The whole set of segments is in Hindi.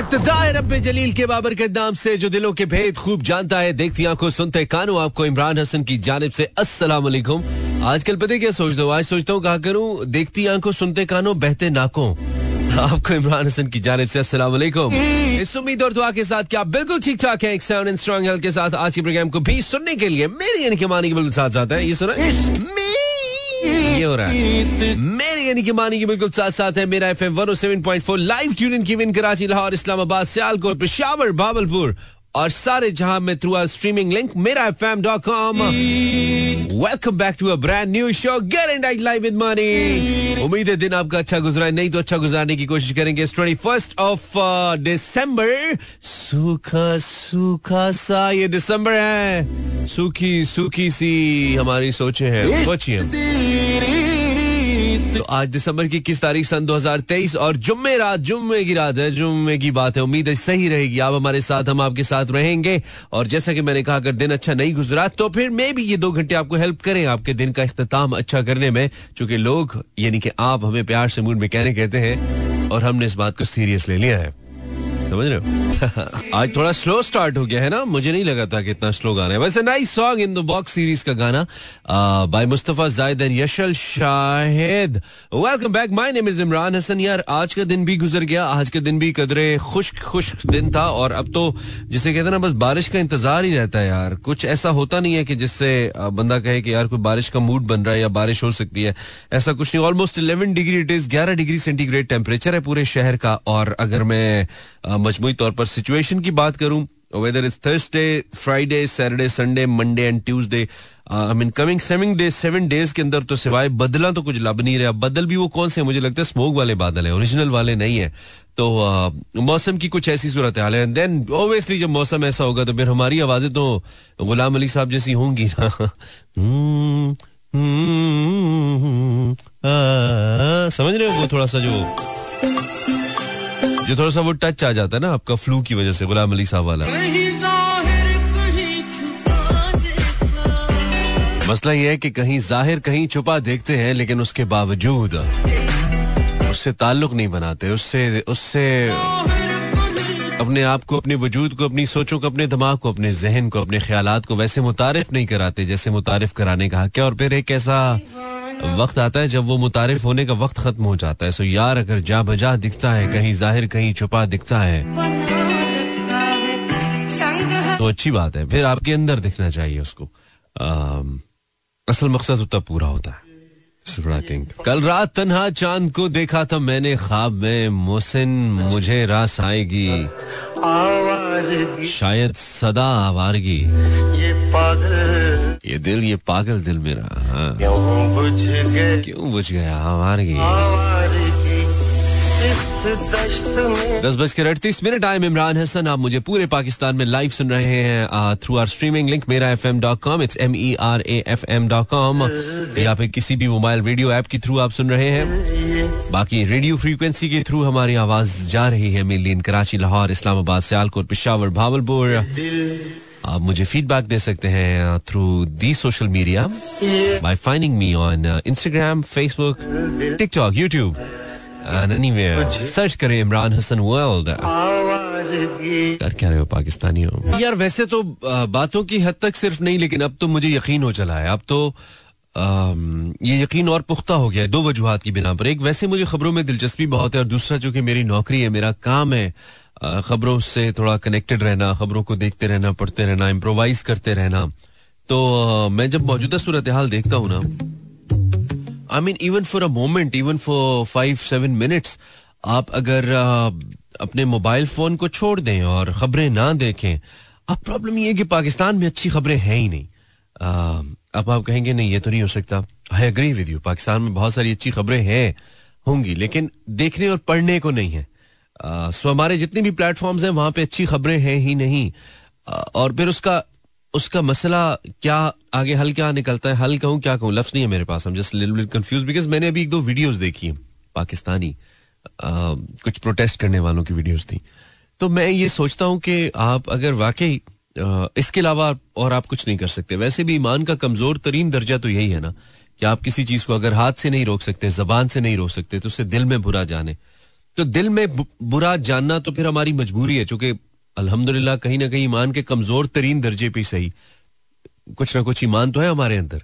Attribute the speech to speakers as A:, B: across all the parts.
A: इब्तदा रब्बे जलील के बाबर के नाम से जो दिलों के भेद खूब जानता है, देखती आँखों सुनते कानों, आपको इमरान हसन की जानब से अस्सलाम वालेकुम। आजकल पता क्या सोचता हूँ आज सोचता हूँ कहा करूँ? देखती आँखों, सुनते कानों, बहते नाकों। आपको इमरान हसन की जानब से वालेकुम। इस उम्मीद और दुआ के साथ क्या बिल्कुल ठीक ठाक है साउंड एंड स्ट्रॉन्ग हेल्थ के साथ आज के प्रोग्राम को भी सुनने के लिए, मेरी यानी कि मानी के बिल्कुल साथ साथ है। ये सुना ये हो रहा है। मेरे यानी कि मानी के बिल्कुल साथ साथ है Mera F M one seven point four live tune in की विन कराची, लाहौर, इस्लामाबाद, सियालकोट, पेशावर बाबलपुर और सारे जहाँ में through streaming link Mera F M dot com welcome back to a brand new show get in live with money उम्मीद है दिन आपका अच्छा गुजरा है नहीं तो अच्छा गुजारने की कोशिश करेंगे ट्वेंटी फ़र्स्ट ऑफ़ दिसंबर सूखा सूखा सा ये दिसंबर है। सूखी सूखी सी हमारी सोचे हैं सोचिए। तो आज दिसंबर की किस तारीख सन 2023 और जुम्मे रात, जुम्मे की रात है, जुम्मे की बात है। उम्मीद है सही रहेगी। आप हमारे साथ, हम आपके साथ रहेंगे। और जैसा कि मैंने कहा, अगर दिन अच्छा नहीं गुजरा तो फिर मे भी ये दो घंटे आपको हेल्प करें आपके दिन का अख्ताम अच्छा करने में चूँकि लोग, यानी कि आप हमें प्यार से मूड कहने कहते हैं, और हमने इस बात को सीरियस ले लिया है। समझ रहे हो? आज थोड़ा स्लो स्टार्ट हो गया है ना? मुझे नहीं लगा था कि इतना स्लो गाना है। वैसे nice song in the box series का गाना by Mustafa Zahid and Yashal Shahid welcome back my name is Imran Hassan यार आज का दिन भी गुजर गया। आज का दिन भी कदरे खुश्क खुश्क दिन था। और अब तो जिसे कहते ना, बस बारिश का इंतज़ार ही रहता है यार। कुछ ऐसा होता नहीं है कि जिससे बंदा कहे कि यार कोई बारिश का मूड बन रहा है या बारिश हो सकती है। ऐसा कुछ नहीं। Almost eleven degree it is ग्यारह डिग्री सेंटीग्रेड टेम्परेचर है पूरे शहर का। और अगर मैं मजमू तौर पर सिचुएशन की बात करूँ weather is Thursday Friday Saturday Sunday Monday and Tuesday I mean coming seven days seven days के अंदर तो सिवाय बदला तो कुछ लब नहीं रहा। बदल भी वो कौन से मुझे लगता है स्मोक वाले बादल है ओरिजिनल वाले नहीं है। तो uh, मौसम की कुछ ऐसी सूरत हाल है। देन ओबियसली जब मौसम ऐसा होगा तो फिर हमारी आवाज़ें तो गुलाम अली साहब जैसी होंगी ना। हम्म, हम्म, समझ रहे हो वो थोड़ा सा जो जो थोड़ा सा वो टच आ जाता है ना आपका फ्लू की वजह से, गुलाम अली साहब वाला। मसला ये है कि कहीं ज़ाहिर कहीं छुपा देखते हैं, लेकिन उसके बावजूद उससे ताल्लुक नहीं बनाते, उससे उससे अपने आप को, अपने वजूद को, अपनी सोचों को, अपने दिमाग को, अपने जहन को, अपने ख्याल को वैसे मुतारफ नहीं कराते जैसे मुतारिफ कराने का क्या और फिर एक ऐसा वक्त आता है जब वो मुतारिफ होने का वक्त खत्म हो जाता है। सो यार अगर जा बजा दिखता है कहीं ज़ाहिर कहीं छुपा दिखता है तो अच्छी बात है। फिर आपके अंदर दिखना चाहिए उसको। आ, असल मकसद उतना पूरा होता है। कल रात तन्हा चाँद को देखा था मैंने ख्वाब में मोहसिन मुझे रास आएगी। शायद सदा आवारगी। ये पागल ये दिल ये पागल दिल मेरा। हाँ। क्यों बुझ गया क्यों बुझ गया? आवारगी। दस बज के अड़तीस मिनट आए इमरान हसन। आप मुझे पूरे पाकिस्तान में लाइव सुन रहे हैं through our streaming link Mera F M dot com it's M E R A F M dot com या फिर किसी भी मोबाइल रेडियो ऐप के थ्रू आप सुन रहे हैं। बाकी रेडियो फ्रीक्वेंसी के थ्रू हमारी आवाज़ जा रही है मिलीन कराची, लाहौर, इस्लामाबाद, सियालकोट, पिशावर, भावलपुर। आप मुझे फीडबैक दे सकते हैं through the social media by finding me on Instagram Facebook TikTok YouTube search करें इमरान हसन वर्ल्ड कर क्या रहे हो पाकिस्तानियों यार वैसे तो बातों की हद तक सिर्फ़ नहीं लेकिन अब तो मुझे यकीन हो चला है। अब तो ये यकीन और पुख्ता हो गया है दो वजूहत की बिना पर। एक वैसे मुझे खबरों में दिलचस्पी बहुत है और दूसरा जो कि मेरी नौकरी है मेरा काम है खबरों से थोड़ा कनेक्टेड रहना खबरों को देखते रहना पढ़ते रहना इम्प्रोवाइज करते रहना। तो मैं जब मौजूदा सूरत हाल देखता हूँ ना I mean even for a moment even for five seven minutes आप अगर अपने मोबाइल फ़ोन को छोड़ दें और खबरें ना देखें, अब प्रॉब्लम ये है कि पाकिस्तान में अच्छी खबरें हैं ही नहीं। अब आप कहेंगे, नहीं, ये तो नहीं हो सकता। I agree with you Pakistan में बहुत सारी अच्छी खबरें हैं, होंगी, लेकिन देखने और पढ़ने को नहीं है। सो हमारे जितने भी प्लेटफॉर्म्स हैं, वहाँ पे अच्छी खबरें हैं ही नहीं। और फिर उसका उसका मसला क्या आगे हल क्या निकलता है? हल कहूँ क्या कहूँ? लफ्ज नहीं है मेरे पास। हम जस्ट लिटिल कंफ्यूज बिकॉज़ मैंने अभी एक दो वीडियोस देखी हैं पाकिस्तानी आ, कुछ प्रोटेस्ट करने वालों की वीडियोस थी। तो मैं ये सोचता हूँ कि आप अगर वाकई इसके अलावा और आप कुछ नहीं कर सकते। वैसे भी ईमान का कमज़ोर तरीन दर्जा तो यही है ना कि आप किसी चीज़ को अगर हाथ से नहीं रोक सकते जबान से नहीं रोक सकते तो उसे दिल में बुरा जाने। तो दिल में बुरा जानना तो फिर हमारी मजबूरी है चूँकि अल्हम्दुलिल्लाह, कहीं ना कहीं ईमान के कमज़ोर तरीन दर्जे पे सही। कुछ ना कुछ ईमान तो है हमारे अंदर।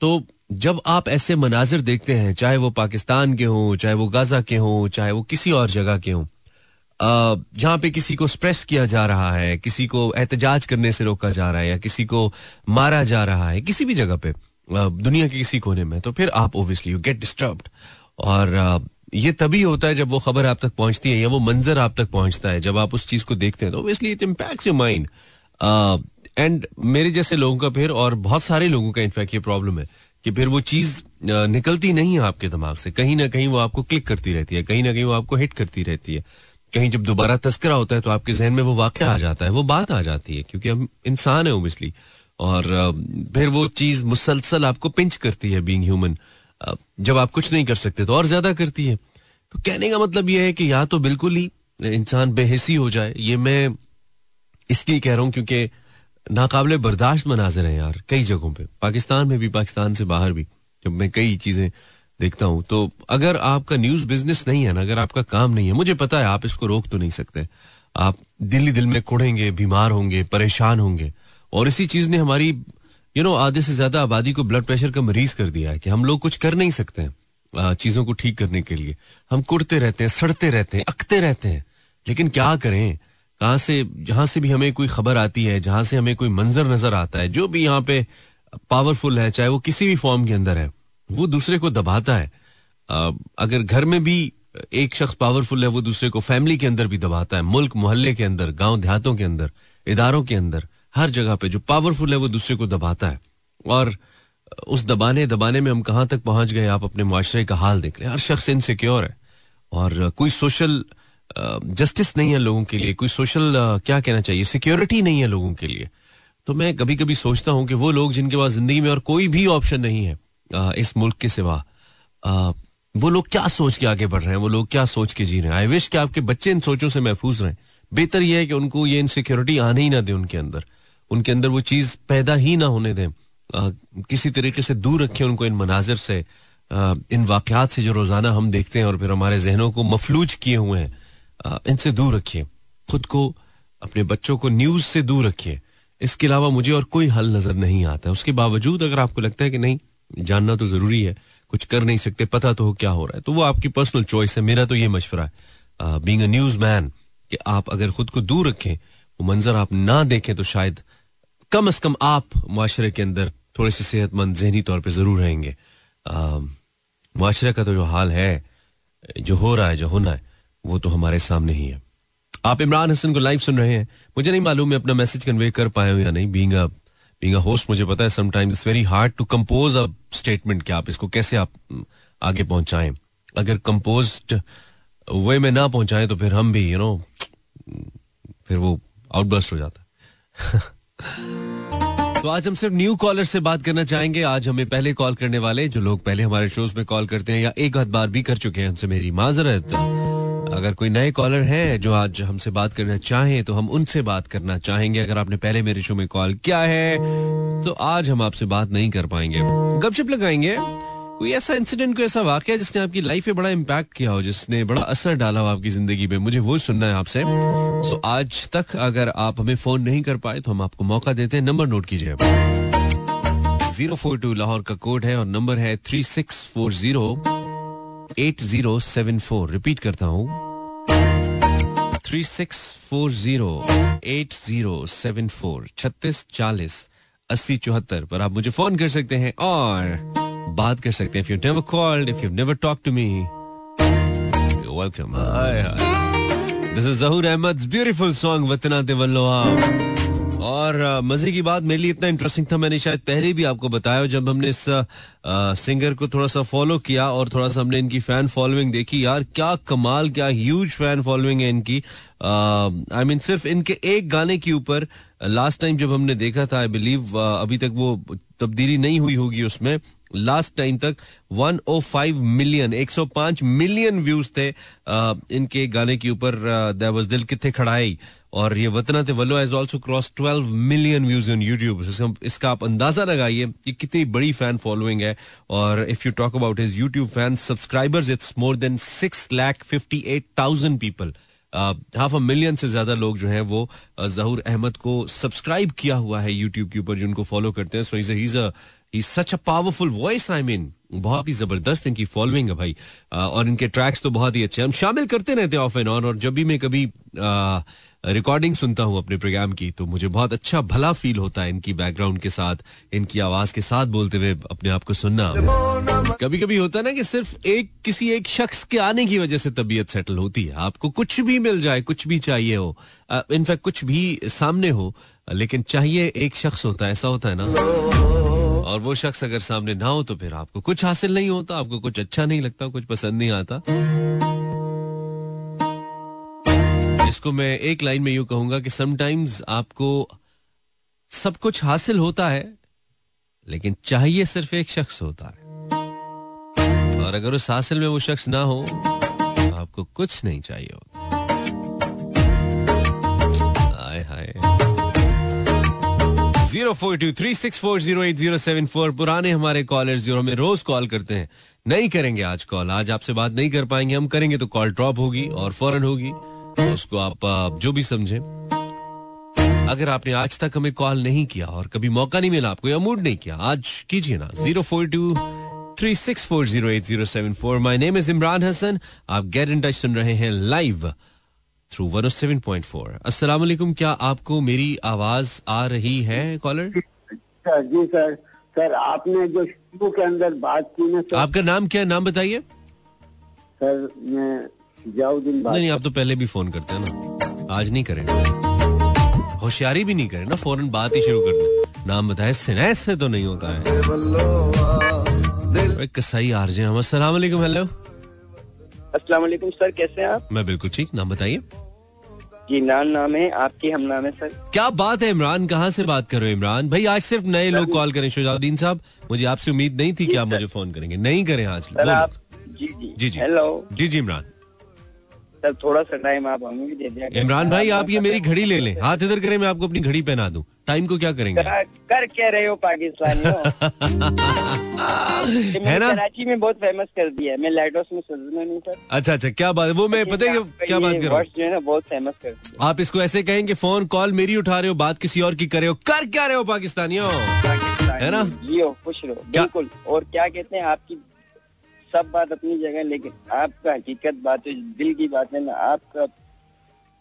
A: तो जब आप ऐसे मनाजिर देखते हैं, चाहे वो पाकिस्तान के हों, चाहे वो गाजा के हों, चाहे वो किसी और जगह के हों जहाँ पे किसी को स्प्रेस किया जा रहा है, किसी को एहतजाज करने से रोका जा रहा है, या किसी को मारा जा रहा है, किसी भी जगह पे दुनिया के किसी कोने में तो फिर आप ओबियसली यू गेट डिस्टर्ब और ये तभी होता है जब वो खबर आप तक पहुँचती है या वो मंजर आप तक पहुँचता है, जब आप उस चीज़ को देखते हैं तो obviously it impacts your mind and मेरे जैसे लोगों का फिर, और बहुत सारे लोगों का इनफैक्ट ये प्रॉब्लम है, कि फिर वो चीज़ निकलती नहीं है आपके दिमाग से। कहीं ना कहीं वो आपको क्लिक करती रहती है, कहीं ना कहीं वो आपको हिट करती रहती है। कहीं जब दोबारा तस्करा होता है तो आपके जहन में वो वाक्य आ जाता है, वो बात आ जाती है, क्योंकि हम इंसान है ओबियसली और फिर वो चीज़ मुसलसल आपको पिंच करती है बींग ह्यूमन जब आप कुछ नहीं कर सकते तो और ज़्यादा करती है। तो कहने का मतलब यह है कि या तो बिल्कुल ही इंसान बेहसी हो जाए, ये मैं इसलिए कह रहा हूँ क्योंकि नाकाबले बर्दाश्त मनाजर हैं यार, कई जगहों पे। पाकिस्तान में भी, पाकिस्तान से बाहर भी, जब मैं कई चीज़ें देखता हूँ तो अगर आपका न्यूज़ बिज़नेस नहीं है ना, अगर आपका काम नहीं है, मुझे पता है आप इसको रोक तो नहीं सकते। आप दिल्ली दिल में कुड़ेंगे बीमार होंगे, परेशान होंगे, और इसी चीज़ ने हमारी यू नो आधे से ज़्यादा आबादी को ब्लड प्रेशर का मरीज़ कर दिया है कि हम लोग कुछ कर नहीं सकते हैं चीज़ों को ठीक करने के लिए। हम कुड़ते रहते हैं, सड़ते रहते हैं, अकते रहते हैं। लेकिन क्या करें? कहाँ से, जहाँ से भी हमें कोई खबर आती है, जहाँ से हमें कोई मंजर नज़र आता है, जो भी यहाँ पे पावरफुल है, चाहे वो किसी भी फॉर्म के अंदर है, वो दूसरे को दबाता है। अगर घर में भी एक शख्स पावरफुल है, वो दूसरे को फैमिली के अंदर भी दबाता है, मुल्क, मोहल्ले के अंदर गाँव देहातों के अंदर, इदारों के अंदर। हर जगह पे जो पावरफुल है वो दूसरे को दबाता है। और उस दबाने दबाने में हम कहाँ तक पहुँच गए, आप अपने मुआशरे का हाल देख लें। हर शख्स इनसिक्योर है। और कोई सोशल जस्टिस नहीं है लोगों के लिए। कोई सोशल क्या कहना चाहिए? सिक्योरिटी नहीं है लोगों के लिए। तो मैं कभी कभी सोचता हूँ कि वो लोग जिनके पास ज़िंदगी में और कोई भी ऑप्शन नहीं है इस मुल्क के सिवा वो लोग क्या सोच के आगे बढ़ रहे हैं? वो लोग क्या सोच के जी रहे हैं? आई विश कि आपके बच्चे इन सोचों से महफूज रहे। बेहतर यह है कि उनको ये इनसिक्योरिटी आने ही ना दे उनके अंदर। उनके अंदर वो चीज़ पैदा ही ना होने दें। आ, किसी तरीके से दूर रखें उनको इन मनाजिर से। आ, इन वाकयात से जो रोज़ाना हम देखते हैं और फिर हमारे जहनों को मफलूज किए हुए हैं इनसे दूर रखिए। खुद को अपने बच्चों को न्यूज़ से दूर रखिए। इसके अलावा मुझे और कोई हल नज़र नहीं आता। उसके बावजूद अगर आपको लगता है कि नहीं जानना तो ज़रूरी है कुछ कर नहीं सकते पता तो हो क्या हो रहा है। तो वो आपकी पर्सनल चॉइस है मेरा तो ये मशवरा है। बींग न्यूज़ मैन कि आप अगर खुद को दूर रखें वो मंजर आप ना देखें तो शायद कम अज कम आप मुआशरे के अंदर थोड़े से सेहतमंद जहनी तौर पर ज़रूर रहेंगे। मुआशरे का तो जो हाल है जो हो रहा है जो होना है वो तो हमारे सामने ही है। आप इमरान हसन को लाइव सुन रहे हैं। मुझे नहीं मालूम मैं अपना मैसेज कन्वे कर पाए हो या नहीं। बींग बींग होस्ट मुझे पता है sometimes it's very hard to compose a statement कि आप इसको कैसे आप आगे पहुंचाएँ। अगर कंपोज वे में ना पहुंचाएँ तो फिर हम भी यू you नो know, फिर वो आउटबर्स्ट हो जाता तो आज हम सिर्फ़ न्यू कॉलर से बात करना चाहेंगे। आज हमें पहले कॉल करने वाले जो लोग पहले हमारे शोज़ में कॉल करते हैं या एक आध बार भी कर चुके हैं, उनसे मेरी माजरत। अगर कोई नए कॉलर हैं जो आज हमसे बात करना चाहें तो हम उनसे बात करना चाहेंगे। अगर आपने पहले मेरे शो में कॉल किया है तो आज हम आपसे बात नहीं कर पाएँगे। गपशप लगाएँगे। कोई ऐसा इंसिडेंट कोई ऐसा वाक्य जिसने आपकी लाइफ में बड़ा इम्पैक्ट किया हो, जिसने बड़ा असर डाला हो आपकी ज़िंदगी में मुझे वो सुनना है आपसे। सो आज तक अगर आप हमें फ़ोन नहीं कर पाए तो हम आपको मौका देते हैं। नंबर नोट कीजिए ज़ीरो फोर टू लाहौर का कोड है और नंबर है three six four zero eight zero seven four repeat करता हूँ। Three six four zero eight zero seven four छत्तीस चालीस अस्सी चौहत्तर पर आप मुझे फ़ोन कर सकते हैं और बात कर सकते हैं। If you never called if you never talk to me welcome this is Zahoor Ahmed beautiful song वतना दिवल्लोहा और मज़े की बात मेरे लिए इतना इंटरेस्टिंग था, मैंने शायद पहले भी आपको बताया जब हमने इस सिंगर को थोड़ा सा फॉलो किया और थोड़ा सा हमने इनकी फ़ैन फॉलोइंग देखी। यार, क्या कमाल, क्या ह्यूज फ़ैन फॉलोइंग है इनकी। आई मीन सिर्फ़ इनके एक गाने के ऊपर लास्ट टाइम जब हमने देखा था आई बिलीव अभी तक वो तब्दीली नहीं हुई होगी उसमें। लास्ट टाइम तक 105 मिलियन 105 मिलियन व्यूज़ थे इनके गाने के ऊपर वाज दिल किथे खड़ाई। और ये वतना ते वलो has also cross 12 million views on YouTube इसका आप अंदाज़ा लगाइए कि कितनी बड़ी फ़ैन फॉलोइंग है। और if you talk about his YouTube fan subscribers it's more than six lakh fifty eight thousand people half a million से ज़्यादा लोग जो है वो जहूर अहमद को सब्सक्राइब किया हुआ है यूट्यूब के ऊपर, जिनको फॉलो करते हैं। So is he such a powerful voice I mean बहुत ही ज़बरदस्त इनकी फॉलोइंग है भाई। और इनके ट्रैक्स तो बहुत ही अच्छे हम शामिल करते रहते हैं ऑफ़ एंड ऑन और जब भी मैं कभी रिकॉर्डिंग सुनता हूँ अपने प्रोग्राम की तो मुझे बहुत अच्छा भला फील होता है इनकी बैकग्राउंड के साथ, इनकी आवाज़ के साथ बोलते हुए अपने आप को सुनना। कभी कभी होता है ना कि सिर्फ़ एक, किसी एक शख्स के आने की वजह से तबीयत सेटल होती है। आपको कुछ भी मिल जाए, कुछ भी चाहिए हो इनफैक्ट कुछ भी सामने हो, लेकिन चाहिए एक शख्स होता है, ऐसा होता है ना? और वो शख्स अगर सामने ना हो तो फिर आपको कुछ हासिल नहीं होता, आपको कुछ अच्छा नहीं लगता, कुछ पसंद नहीं आता। इसको मैं एक लाइन में यूँ कहूँगा कि समटाइम्स आपको सब कुछ हासिल होता है, लेकिन चाहिए सिर्फ़ एक शख्स होता है। और अगर उस हासिल में वो शख्स ना हो तो आपको कुछ नहीं चाहिए होता। Hi hi. Zero four two three six four zero eight zero seven four. पुराने हमारे कॉलर्स जो हमें रोज कॉल करते हैं, नहीं करेंगे आज कॉल आज आपसे बात नहीं कर पाएँगे। हम करेंगे तो कॉल ड्रॉप होगी और फ़ौरन होगी। तो उसको आप जो भी समझे। अगर आपने आज तक हमें कॉल नहीं किया और कभी मौका नहीं मिला आपको या मूड नहीं किया, आज कीजिए ना। Zero four two three six four zero eight zero seven four. My name is Imran Hassan आप गेट इन टच सुन रहे हैं live through one seven point four असला क्या आपको मेरी आवाज़ आ रही है कॉलर
B: जी सर सर आपने जो शुरू के अंदर बात की ना सर।
A: आपका नाम क्या है? नाम बताइए।
B: सर मैं
A: नहीं नहीं आप तो पहले भी फ़ोन करते हैं ना। आज नहीं करेंगे होशियारी भी नहीं करें ना फ़ौरन बात ही शुरू कर दे। नाम बताए ऐसे तो नहीं होता है। कसाई आरजे हम। अस्सलाम वालेकुम हेलो
C: अस्सलाम वालेकुम सर कैसे हैं आप?
A: मैं बिल्कुल ठीक। नाम बताइए।
C: जी नान नाम है आपकी हम नाम है सर।
A: क्या बात है इमरान? कहाँ से बात कर रहे हो इमरान? भाई आज सिर्फ़ नए लोग कॉल करें शुजाउद्दीन साहब। मुझे आपसे उम्मीद नहीं थी कि आप मुझे फ़ोन करेंगे। नहीं करें आज
C: जी जी। जी जी। हेलो
A: जी जी इमरान।
C: सर थोड़ा सा टाइम आप हमें भी दे दिया
A: इमरान भाई आप ये मेरी घड़ी ले लें। हाथ इधर करें मैं आपको अपनी घड़ी पहना दूँ। टाइम को क्या करेंगे?
C: कर क्या रहे हो पाकिस्तानी
A: है ना?
C: कराची में बहुत फ़ेमस कर दिया है। मैं लाइटोस में नहीं सर।
A: अच्छा अच्छा क्या बात है? वो मैं पता है क्या बात कर रहा हूँ?
C: जो है ना बहुत फ़ेमस कर दिया।
A: आप इसको ऐसे कहेंगे फ़ोन कॉल मेरी उठा रहे हो बात किसी और की करे हो। कर क्या रहे हो पाकिस्तानियों? है ना?
C: लियो खुश रहो। बिल्कुल। और क्या कहते हैं आपकी सब बात अपनी जगह लेकिन आपका हकीकत बात है, दिल की बात है ना, आपका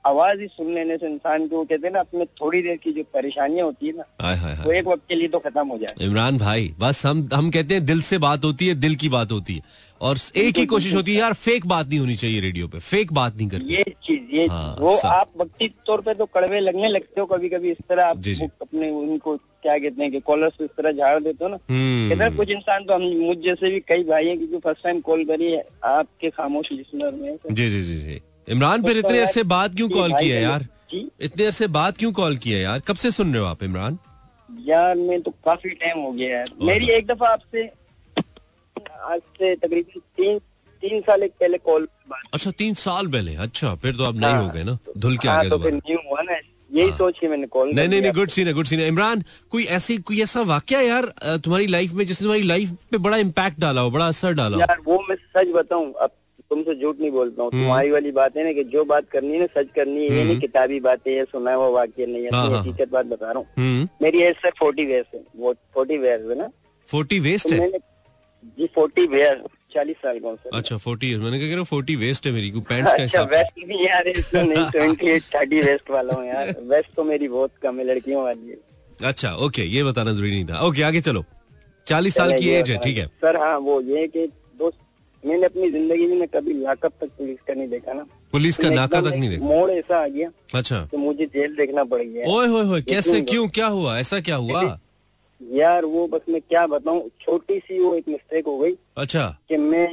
C: आवाज़ ही सुन लेने से इंसान को कहते हैं ना अपने थोड़ी देर की जो परेशानियाँ होती है ना
A: हाय हाय।
C: वो एक वक्त के लिए तो खत्म हो जाए
A: इमरान भाई बस हम हम कहते हैं दिल से बात होती है दिल की बात होती है। और एक ही कोशिश होती है यार फेक बात नहीं होनी चाहिए रेडियो पे फेक बात नहीं करनी।
C: ये चीज़ ये हाँ, वो आप वक्ती तौर पे तो कड़वे लगने लगते हो कभी कभी इस तरह आप जी जी. अपने उनको क्या कहते हैं कि कॉलर्स इस तरह झाड़ देते हो ना। हम्म। कहते कुछ इंसान तो हम मुझ जैसे भी कई भाई हैं क्योंकि फ़र्स्ट टाइम कॉल करी आपके खामोश लिसनर में
A: जी जी जी जी। इमरान फिर इतने अरसे बाद क्यों कॉल किया यार? इतने अरसे बाद क्यों कॉल किया यार? कब से सुन रहे हो आप इमरान?
C: यार मैं तो काफ़ी टाइम हो गया यार। मेरी एक दफ़ा आपसे आज से तकरीबन तीन तीन साल एक पहले कॉल
A: अच्छा तीन साल पहले। अच्छा फिर तो आप नहीं हाँ, हो। गए ना। धुल के आ
C: हाँ, गए तो फिर न्यू हुआ ना। यही हाँ। सोच के मैंने कॉल
A: नहीं नहीं नहीं गुड सीन है गुड सीन है। इमरान कोई ऐसी कोई ऐसा वाक्य यार तुम्हारी लाइफ में जिसने तुम्हारी लाइफ पे बड़ा इम्पैक्ट डाला हो बड़ा असर डाला
C: यार वो मैं सच बताऊँ अब तुमसे झूठ नहीं बोलता हूँ। हम्म। तुम्हारी वाली बात है ना कि जो बात करनी है ना सच करनी है ये नहीं हम्म। किताबी बातें या सुना हुआ वाक्य नहीं है हाँ, हाँ। हकीकत बात बता रहा हूँ। हम्म। मेरी एज से फोर्टी वेस्ट है। वो फोर्टी वेयर है ना।
A: फोर्टी वेस्ट है?
C: जी फोर्टी वेयर चालीस साल का सर।
A: अच्छा फोर्टी मैंने कहा फोर्टी वेस्ट है मेरी पैंट्स का
C: अच्छा वेस्ट नहीं यार नहीं ट्वेंटी एट थर्टी वेस्ट वाला हूँ यार। वेस्ट तो मेरी बहुत कम है लड़कियों वाली है।
A: अच्छा ओके ये बताना ज़रूरी नहीं था। ओके आगे चलो। चालीस साल की एज है ठीक है।
C: सर हाँ वो ये कि मैंने अपनी ज़िंदगी में कभी लाकअप तक पुलिस का नहीं देखा ना।
A: पुलिस का नाका तक नहीं देखा?
C: मोड़ ऐसा आ गया
A: अच्छा।
C: तो मुझे जेल देखना पड़ गया।
A: ओए होए होए कैसे क्यों क्या हुआ? ऐसा क्या हुआ?
C: यार वो बस मैं क्या बताऊँ छोटी सी वो एक मिस्टेक हो गई
A: अच्छा।
C: कि मैं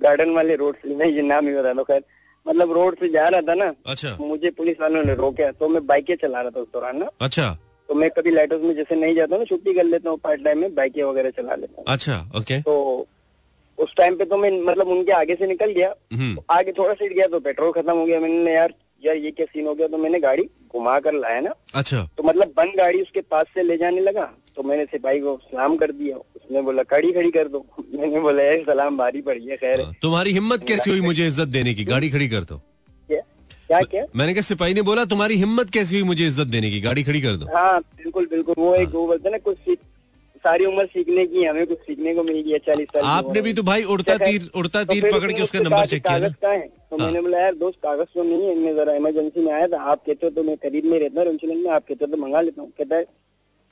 C: गार्डन वाले रोड से नहीं ये नाम ही बता दो खैर मतलब रोड से जा रहा था ना
A: अच्छा।
C: मुझे पुलिस वालों ने रोका तो मैं बाइकें चला रहा था उस दौरान ना।
A: अच्छा।
C: तो मैं कभी लाइट हाउस में जैसे नहीं जाता ना छुट्टी कर लेता हूँ पार्ट टाइम में बाइकें वगैरह चला लेता हूँ।
A: अच्छा ओके
C: तो उस टाइम पे तो मैं मतलब उनके आगे से निकल गया।
A: हम्म।
C: आगे थोड़ा सीट गया तो पेट्रोल खत्म हो गया। मैंने यार यार ये क्या सीन हो गया? तो मैंने गाड़ी घुमा कर लाया ना।
A: अच्छा।
C: तो मतलब बंद गाड़ी उसके पास से ले जाने लगा। तो मैंने सिपाही को सलाम कर दिया। उसने बोला गाड़ी खड़ी कर दो। मैंने बोला यार सलाम भारी पड़ी है खैर।
A: हाँ, तुम्हारी हिम्मत कैसी हुई मुझे इज़्ज़त देने की? गाड़ी खड़ी कर दो।
C: क्या? क्या
A: मैंने कहा सिपाही ने बोला तुम्हारी हिम्मत कैसी हुई मुझे इज़्ज़त देने की? गाड़ी खड़ी कर दो।
C: हाँ बिल्कुल बिल्कुल। वो एक वो बोलते ना कुछ सारी उम्र सीखने की हमें कुछ सीखने को मिल गया चालीस साल
A: आपने भी तो भाई उड़ता
C: क्या
A: तीर उड़ता
C: तो
A: तीर पकड़ के उसका नंबर चेक किया
C: कागज़ का है? तो
A: हाँ।
C: मैंने बोला यार दोस्त कागज़ तो नहीं है मैं जरा इमरजेंसी में आया था आप कहते हो तो मैं खरीद में रहता हूँ में आप कहते हो तो मंगा लेता हूँ। कहता है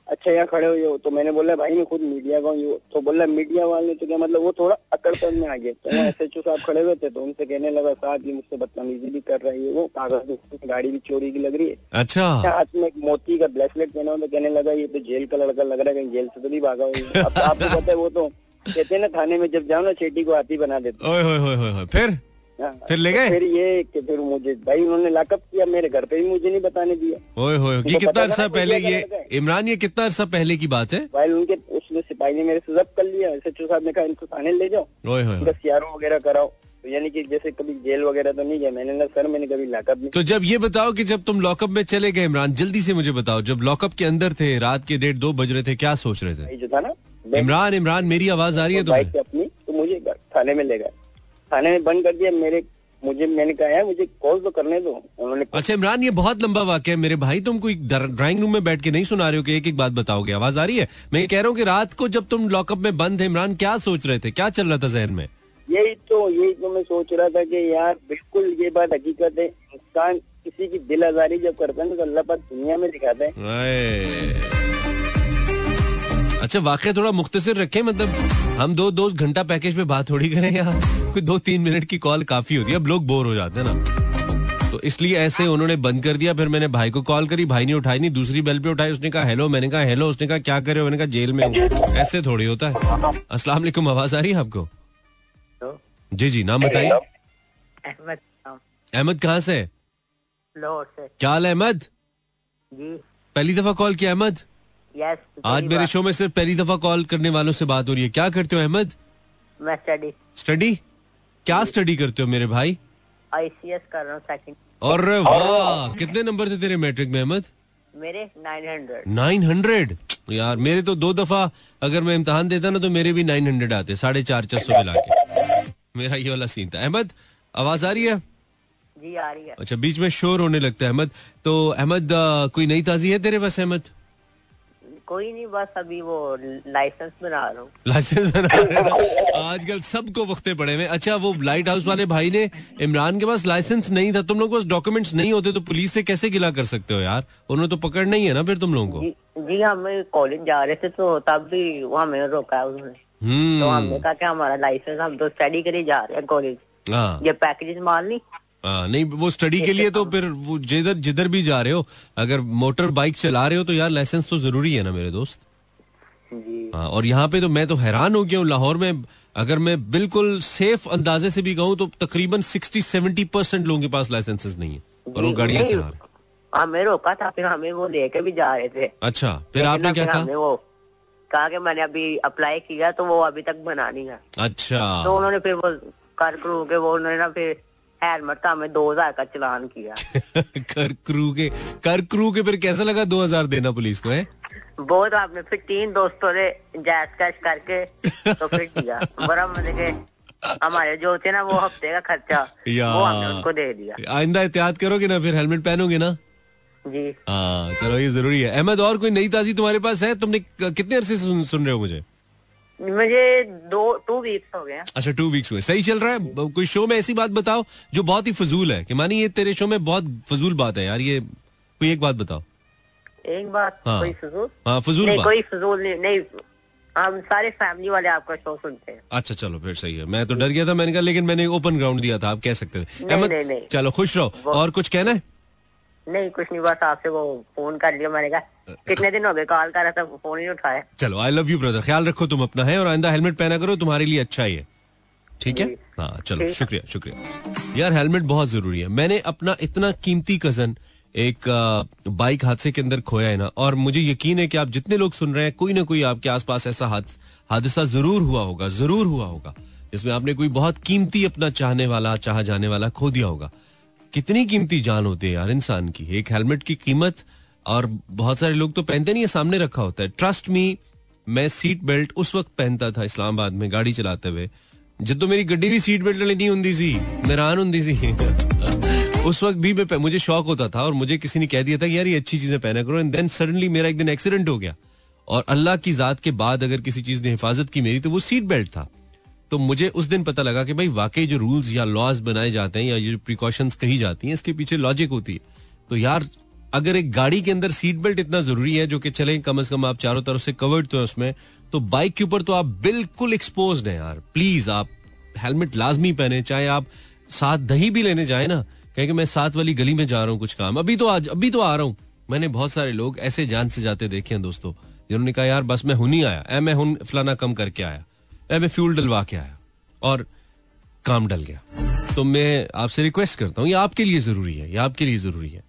C: अच्छा यहाँ खड़े हुए हो। तो मैंने बोला भाई मैं खुद मीडिया का हूँ। तो बोला मीडिया वाले तो क्या मतलब वो थोड़ा अकड़पन में आ गए तो एस एच ओ साहब खड़े हुए थे तो उनसे कहने लगा साहब ये मुझसे बदतमीजी भी कर रही है वो कागज़ गाड़ी भी चोरी की लग रही है।
A: अच्छा।
C: हाथ में एक मोती का ब्रेसलेट पहना तो कहने लगा ये तो जेल का लड़का लग रहा है कहीं जेल से तो नहीं भागा हो। अब आपको पता है वो तो कहते हैं ना थाने में जब जाओ ना चेटी को हाथी बना देते
A: फिर। फिर ले गए?
C: तो फिर ये कि फिर मुझे भाई उन्होंने लॉकअप किया मेरे घर पे भी मुझे नहीं बताने दिया।
A: ओए होए ये कितना अरसा पहले ये इमरान ये कितना अरसा पहले की बात है?
C: भाई उनके उसने सिपाही ने मेरे से जब्त कर लिया एस एच ओ साहब ने कहा इनको थाने ले जाओ।
A: ओए होए होए।
C: वगैरह कराओ। तो यानी कि जैसे कभी जेल वगैरह तो नहीं गया मैंने ना सर मैंने कभी लॉकअप नहीं
A: तो जब ये बताओ कि जब तुम लॉकअप में चले गए इमरान जल्दी से मुझे बताओ जब लॉकअप के अंदर थे रात के डेढ़ दो बज रहे थे क्या सोच रहे थे?
C: जो था ना
A: इमरान इमरान मेरी आवाज़ आ रही है तुम्हें?
C: अपनी तो मुझे थाने में ले गए। थाने में बंद कर दिया मेरे मुझे मैंने कहा है मुझे कॉल तो करने दो। उन्होंने
A: अच्छा इमरान ये बहुत लंबा वाक्य है मेरे भाई तुम कोई ड्राइंग रूम में बैठ के नहीं सुना रहे हो कि एक एक बात बताओगे आवाज़ आ रही है? मैं ये कह रहा हूँ कि रात को जब तुम लॉकअप में बंद थे इमरान क्या सोच रहे थे? क्या चल रहा था जहन में?
C: यही तो यही तो मैं सोच रहा था कि यार बिल्कुल ये बात हकीकत है। इंसान किसी की दिल आजारी जब करता है तो अल्लाह पाक दुनिया में दिखाता है।
A: अच्छा वाकई थोड़ा मुख्तसर रखें मतलब हम दो दो घंटा पैकेज पे बात थोड़ी करें यार कोई दो तीन मिनट की कॉल काफ़ी होती है। अब लोग बोर हो जाते हैं ना। तो इसलिए ऐसे उन्होंने बंद कर दिया फिर मैंने भाई को कॉल करी भाई ने उठाई नहीं दूसरी बेल पे उठाई उसने कहा हेलो मैंने कहा हेलो उसने कहा क्या करे मैंने कहा जेल में हूँ। ऐसे थोड़ी होता है। अस्सलाम वालेकुम आवाज़ आ रही है आपको? जी जी नाम बताइए।
D: अहमद
A: अहमद कहाँ से? क्या हाल अहमद? पहली दफ़ा कॉल किया अहमद? आज मेरे शो में सिर्फ़ पहली दफ़ा कॉल करने वालों से बात हो रही है। क्या करते हो अहमद?
D: मैं स्टडी
A: स्टडी क्या स्टडी करते हो मेरे भाई?
D: आईसीएस कर रहा हूँ सेकंड
A: और वाह कितने नंबर थे तेरे मैट्रिक में अहमद?
D: मेरे 900
A: नाइन हंड्रेड यार मेरे तो दो दफ़ा अगर मैं इम्तहान देता ना तो मेरे भी नाइन हंड्रेड आते साढ़े चार चार सौ मिला के। मेरा ये वाला सीन था। अहमद आवाज़ आ रही है?
D: जी आ रही है।
A: अच्छा बीच में शोर होने लगता है अहमद। तो अहमद कोई नई ताजी है तेरे पास अहमद?
D: कोई नहीं बस अभी वो लाइसेंस बना रहा हूँ।
A: लाइसेंस बना रहे हैं? आजकल सबको वक्ते पड़े हुए अच्छा वो लाइट हाउस वाले भाई ने इमरान के पास लाइसेंस नहीं था तुम लोग के पास डॉक्यूमेंट्स नहीं होते तो पुलिस से कैसे गिला कर सकते हो यार? उन्होंने तो पकड़ नहीं है ना फिर तुम लोगों को।
D: जी हम कॉलेज जा रहे थे तो तब भी वहाँ हमें रोका उन्होंने। तो हमने
A: हम्म
D: कहा कि हमारा लाइसेंस हम तो स्टडी के लिए जा रहे हैं कॉलेज
A: हाँ।
D: ये पैकेज माल नहीं
A: हाँ, नहीं वो स्टडी के लिए तो फिर वो जिधर जिधर भी जा रहे हो अगर मोटर बाइक चला रहे हो तो यार लाइसेंस तो ज़रूरी है ना मेरे दोस्त?
D: जी।
A: हाँ, और यहाँ पे तो मैं तो हैरान हो गया हूँ लाहौर में अगर मैं बिल्कुल सेफ़ अंदाजे से भी कहूँ तो तकरीबन सिक्सटी सेवेंटी परसेंट लोगों के पास लाइसेंसेस नहीं है और वो गाड़ियाँ चला रहे हैं।
D: हमें रोका था फिर हमें वो लेके भी जा रहे थे।
A: अच्छा फिर आपने क्या कहा?
D: वो कहा कि मैंने अभी अप्लाई किया तो वो अभी तक बना नहीं है।
A: अच्छा।
D: तो उन्होंने फिर वो करू के वो उन्होंने ना फिर हेलमेट का हमें दो हज़ार का चलान किया।
A: कर क्रू के कर क्रू के फिर कैसा लगा दो हज़ार देना पुलिस को है?
D: वो तो आपने फिर तीन दोस्तों ने जैस कैश करके तो फिर दिया बड़ा मतलब के हमारे जो थे ना वो हफ़्ते का खर्चा वो हमने उनको दे दिया।
A: आइंदा एहतियात करोगे ना फिर हेलमेट पहनोगे ना?
D: जी।
A: हाँ चलो ये ज़रूरी है। अहमद और कोई नई ताजी तुम्हारे पास है? तुमने कितने अरसे सुन, सुन रहे हो मुझे?
D: मुझे दो टू वीक्स हो गए
A: अच्छा टू वीक्स हुए। सही चल रहा है? कोई शो में ऐसी बात बताओ जो बहुत ही फजूल है। कि मानी ये तेरे शो में बहुत फजूल बात है यार ये कोई एक बात बताओ।
D: एक बात
A: हाँ।
D: कोई फजूल?
A: हाँ फजूल
D: नहीं
A: बात।
D: कोई फजूल नहीं नहीं। हम सारे फैमिली वाले आपका शो सुनते हैं।
A: अच्छा चलो फिर सही है। मैं तो डर गया था मैंने कहा लेकिन मैंने ओपन ग्राउंड दिया था आप कह सकते थे।
D: नहीं, नहीं, नहीं।
A: चलो खुश रहो। और कुछ कहना है?
D: नहीं कुछ नहीं बस आपसे वो फ़ोन कर लिया मैंने कहा कितने दिन हो गए कॉल कर रहा था फ़ोन ही नहीं उठाया।
A: चलो आई लव यू ब्रदर ख्याल रखो तुम अपना है और आइंदा हेलमेट पहना करो तुम्हारे लिए अच्छा ही है। ठीक है? हाँ चलो शुक्रिया शुक्रिया। यार हेलमेट बहुत ज़रूरी है। मैंने अपना इतना कीमती कज़न एक बाइक हादसे के अंदर खोया है ना और मुझे यकीन है कि आप जितने लोग सुन रहे हैं कोई ना कोई आपके आसपास ऐसा हादसा ज़रूर हुआ होगा ज़रूर हुआ होगा जिसमें आपने कोई बहुत कीमती अपना चाहने वाला चाह जाने वाला खो दिया होगा। कितनी कीमती जान होती है यार इंसान की। एक हेलमेट की कीमत और बहुत सारे लोग तो पहनते नहीं है, सामने रखा होता है। ट्रस्ट मी मैं सीट बेल्ट उस वक्त पहनता था इस्लामाबाद में गाड़ी चलाते हुए। जब तो मेरी गड्डी भी सीट बेल्ट नहीं होंगी सी हैरान होती सी। उस वक्त भी मैं मुझे शौक होता था और मुझे किसी ने कह दिया था कि यार ये अच्छी चीज़ें पहना करो। एंड देन सडनली मेरा एक दिन एक्सीडेंट हो गया। और अल्लाह की जात के बाद अगर किसी चीज़ ने हिफाजत की मेरी तो वो सीट बेल्ट था। तो मुझे उस दिन पता लगा कि भाई वाकई जो रूल्स या लॉज बनाए जाते हैं या जो प्रिकॉशंस कही जाती हैं, इसके पीछे लॉजिक होती है। तो यार, अगर एक गाड़ी के अंदर सीट बेल्ट इतना ज़रूरी है जो कि चले, कम से कम आप चारों तरफ़ से कवर्ड तो है उसमें तो बाइक के ऊपर तो आप बिल्कुल एक्सपोज हैं यार। प्लीज़ आप हेलमेट लाजमी पहने, चाहे आप साथ दही भी लेने जाए ना, कहे कि मैं साथ वाली गली में जा रहा हूँ कुछ काम। अभी तो आज, अभी तो आ रहा हूँ। मैंने बहुत सारे लोग ऐसे जान से जाते देखे हैं दोस्तों, जिन्होंने कहा, यार, बस मैं हूँ नहीं आया ए मैं हूँ फलाना कम करके आया। मैं फ्यूल डलवा के आया और काम डल गया। तो मैं आपसे रिक्वेस्ट करता हूँ, ये आपके लिए ज़रूरी है, ये आपके लिए ज़रूरी है।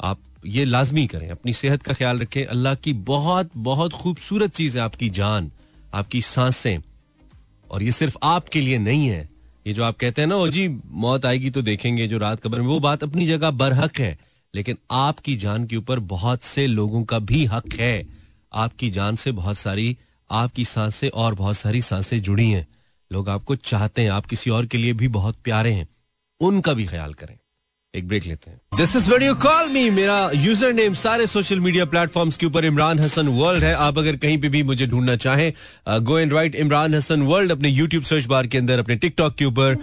A: आप ये लाजमी करें, अपनी सेहत का ख्याल रखें। अल्लाह की बहुत बहुत खूबसूरत चीज़ है आपकी जान, आपकी साँसें, और ये सिर्फ़ आपके लिए नहीं है। ये जो आप कहते हैं ना, ओ जी, मौत आएगी तो देखेंगे जो रात कब्र में, वो बात अपनी जगह बरहक है। लेकिन आपकी जान के ऊपर बहुत से लोगों का भी हक है। आपकी जान से बहुत सारी आपकी साँसें और बहुत सारी साँसें जुड़ी हैं। लोग आपको चाहते हैं, आप किसी और के लिए भी बहुत प्यारे हैं। उनका भी ख्याल करें। एक ब्रेक लेते हैं। This is video call me मेरा यूज़र नेम सारे सोशल मीडिया प्लेटफॉर्म्स के ऊपर इमरान हसन वर्ल्ड है। आप अगर कहीं पे भी मुझे ढूंढना चाहें go and write Imran Hassan world अपने यूट्यूब सर्च बार के अंदर, अपने टिकटॉक के ऊपर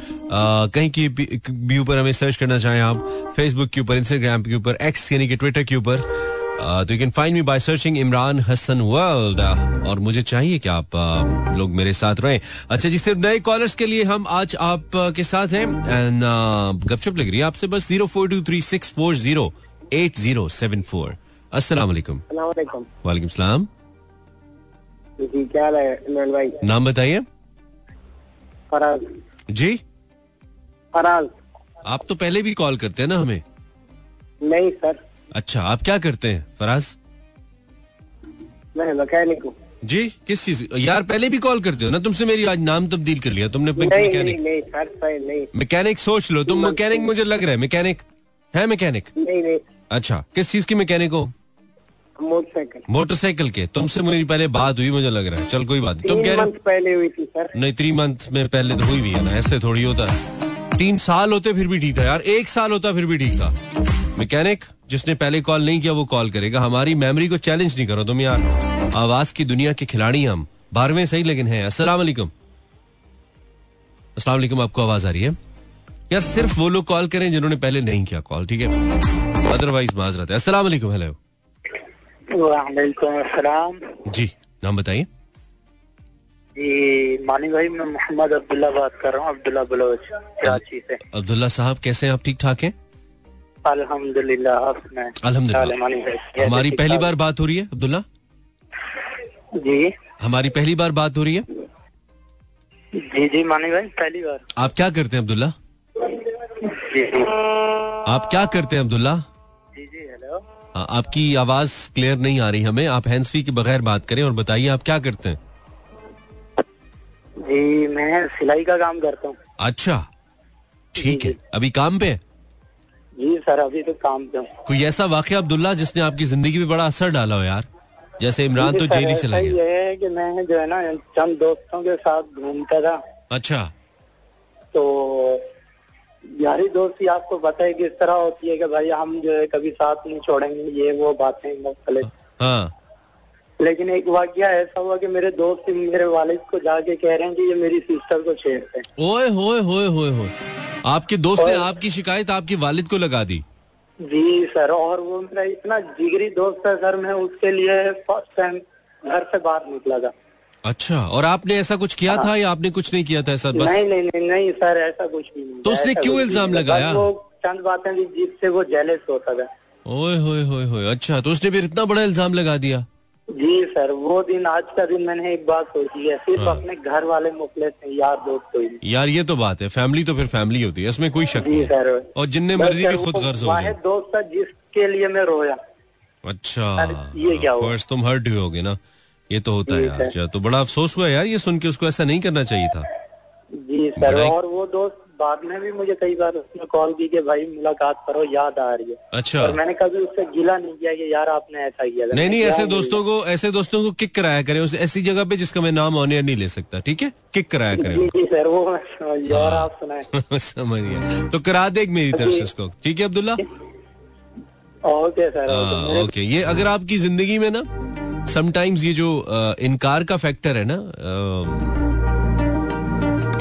A: कहीं की भी ऊपर हमें सर्च करना चाहें आप फेसबुक के ऊपर इंस्टाग्राम के ऊपर एक्स यानी कि ट्विटर के ऊपर। तो you can find me by searching Imran Hassan world और मुझे चाहिए कि आप uh, लोग मेरे साथ रहें। अच्छा जी सिर्फ़ नए कॉलर्स के लिए हम आज आप uh, के साथ हैं। एंड uh, गपशप लग रही है आपसे। बस zero four two three six four zero eight zero seven four अस्सलाम वालेकुम वालेकुम सलाम।
B: जी क्या है भाई?
A: नाम बताइए।
B: फराज।
A: जी।
B: फराज।
A: आप तो पहले भी कॉल करते हैं ना हमें?
B: नहीं सर।
A: अच्छा आप क्या करते हैं फराज?
B: मैं मैकेनिक हूँ।
A: जी किस चीज़? यार पहले भी कॉल करते हो ना? तुमसे मेरी आज नाम तब्दील कर लिया तुमने
B: मैकेनिक नहीं, नहीं, नहीं,
A: मैकेनिक सोच लो तुम मैकेनिक मुझे लग रहा है मैकेनिक है मैकेनिक
B: नहीं नहीं।
A: अच्छा किस चीज़ की मैकेनिक हो?
B: मोटरसाइकिल।
A: मोटरसाइकिल के तुमसे मेरी पहले बात हुई मुझे लग रहा है। चल कोई बात तुम कह रहे
B: पहले हुई थी सर
A: नहीं थ्री मंथ में पहले तो हुई भी है ना ऐसे थोड़ी होता है। तीन साल होते फिर भी ठीक था यार एक साल होता फिर भी ठीक था। मैकेनिक जिसने पहले कॉल नहीं किया वो कॉल करेगा। हमारी मेमोरी को चैलेंज नहीं करो तुम यार। आवाज़ की दुनिया के खिलाड़ी हम। बारहवें सही लेकिन है। अस्सलाम वालेकुम। अस्सलाम वालेकुम आपको आवाज़ आ रही है? यार सिर्फ़ वो लोग कॉल करें जिन्होंने पहले नहीं किया कॉल ठीक है? अदरवाइज़ माजरत है। अस्सलाम वालेकुम हेलो
B: अस्सलाम।
A: जी नाम बताइए।
B: जी मानी भाई मैं मोहम्मद अब्दुल्ला बात कर रहा हूँ अब्दुल्ला बलोच कराची से।
A: अब्दुल्ला साहब कैसे हैं? आप ठीक ठाक हैं?
B: अल्हम्दुलिल्लाह
A: हमारी पहली बार बात हो रही है अब्दुल्ला?
B: जी।
A: हमारी पहली बार बात हो रही है?
B: जी जी मानी भाई पहली बार।
A: आप क्या करते हैं अब्दुल्ला?
B: जी
A: आप क्या करते हैं अब्दुल्ला?
B: जी जी हेलो
A: आपकी आवाज़ क्लियर नहीं आ रही हमें। आप हैंड फ्री के बगैर बात करें और बताइए आप क्या करते हैं?
B: जी मैं सिलाई का काम करता हूँ।
A: अच्छा ठीक है। अभी काम पे
B: जी सर अभी तो काम पे
A: कोई ऐसा वाक्य अब्दुल्ला जिसने आपकी ज़िंदगी में बड़ा असर डाला हो यार? जैसे इमरान तो जेल ही चला
B: गया। ये है कि मैं जो है ना चंद दोस्तों के साथ घूमता था।
A: अच्छा।
B: तो यारी दोस्ती आपको पता है किस तरह होती है कि भाई हम जो है कभी साथ नहीं छोड़ेंगे ये वो बातें मुख्तलिफ़।
A: हाँ।
B: लेकिन एक वाक्य ऐसा हुआ कि मेरे दोस्त मेरे वालिद को जाके कह रहे हैं कि ये मेरी सिस्टर को छेड़ते हैं।
A: ओए होए होए होए होए। आपके दोस्त ने आपकी शिकायत आपके वालिद को लगा दी?
B: जी सर और वो मेरा इतना जिगरी दोस्त है सर मैं उसके लिए फ़र्स्ट टाइम घर से बाहर निकला था।
A: अच्छा और आपने ऐसा कुछ किया हाँ। था या आपने कुछ नहीं किया था ऐसा बस?
B: नहीं नहीं नहीं नहीं सर ऐसा कुछ भी नहीं।
A: तो उसने क्यों इल्ज़ाम लगाया?
B: वो चंद बातें जिससे वो जेलस होता था।
A: ओए होए होए होए अच्छा तो उसने फिर इतना बड़ा इल्ज़ाम लगा दिया?
B: जी सर वो दिन आज का दिन मैंने एक बात सोची है सिर्फ़ हाँ। अपने घर वाले मुखले से यार दोस्त को
A: यार ये तो बात है फैमिली तो फिर फैमिली होती है इसमें कोई शक नहीं। सर। और जिन्ने मर्ज़ी भी खुद गर्ज हो
B: दोस्त जिस उसके लिए मैं रोया।
A: अच्छा ये क्या हुआ? तुम हर्ट हुए होगे ना ये तो होता है यार तो बड़ा अफसोस हुआ यार ये सुन के उसको ऐसा नहीं करना चाहिए था।
B: जी सर और वो दोस्त बाद में भी मुझे कई बार उसने कॉल की कि भाई मुलाकात करो याद आ रही है।
A: अच्छा।
B: और मैंने कभी उससे गिला नहीं किया कि यार आपने ऐसा किया
A: नहीं नहीं ऐसे दोस्तों को ऐसे दोस्तों को किक कराया करें उस ऐसी जगह पे जिसका मैं नाम ऑनियर नहीं ले सकता ठीक है? किक कराया करें
B: जी जी सर वो यार आप सुनाए।
A: समझ गया। तो करा दे मेरी तरफ़ से उसको। ठीक है अब्दुल्ला?
B: ओके सर
A: ओके ये अगर आपकी ज़िंदगी में ना समटाइम्स ये जो इनकार का फैक्टर है ना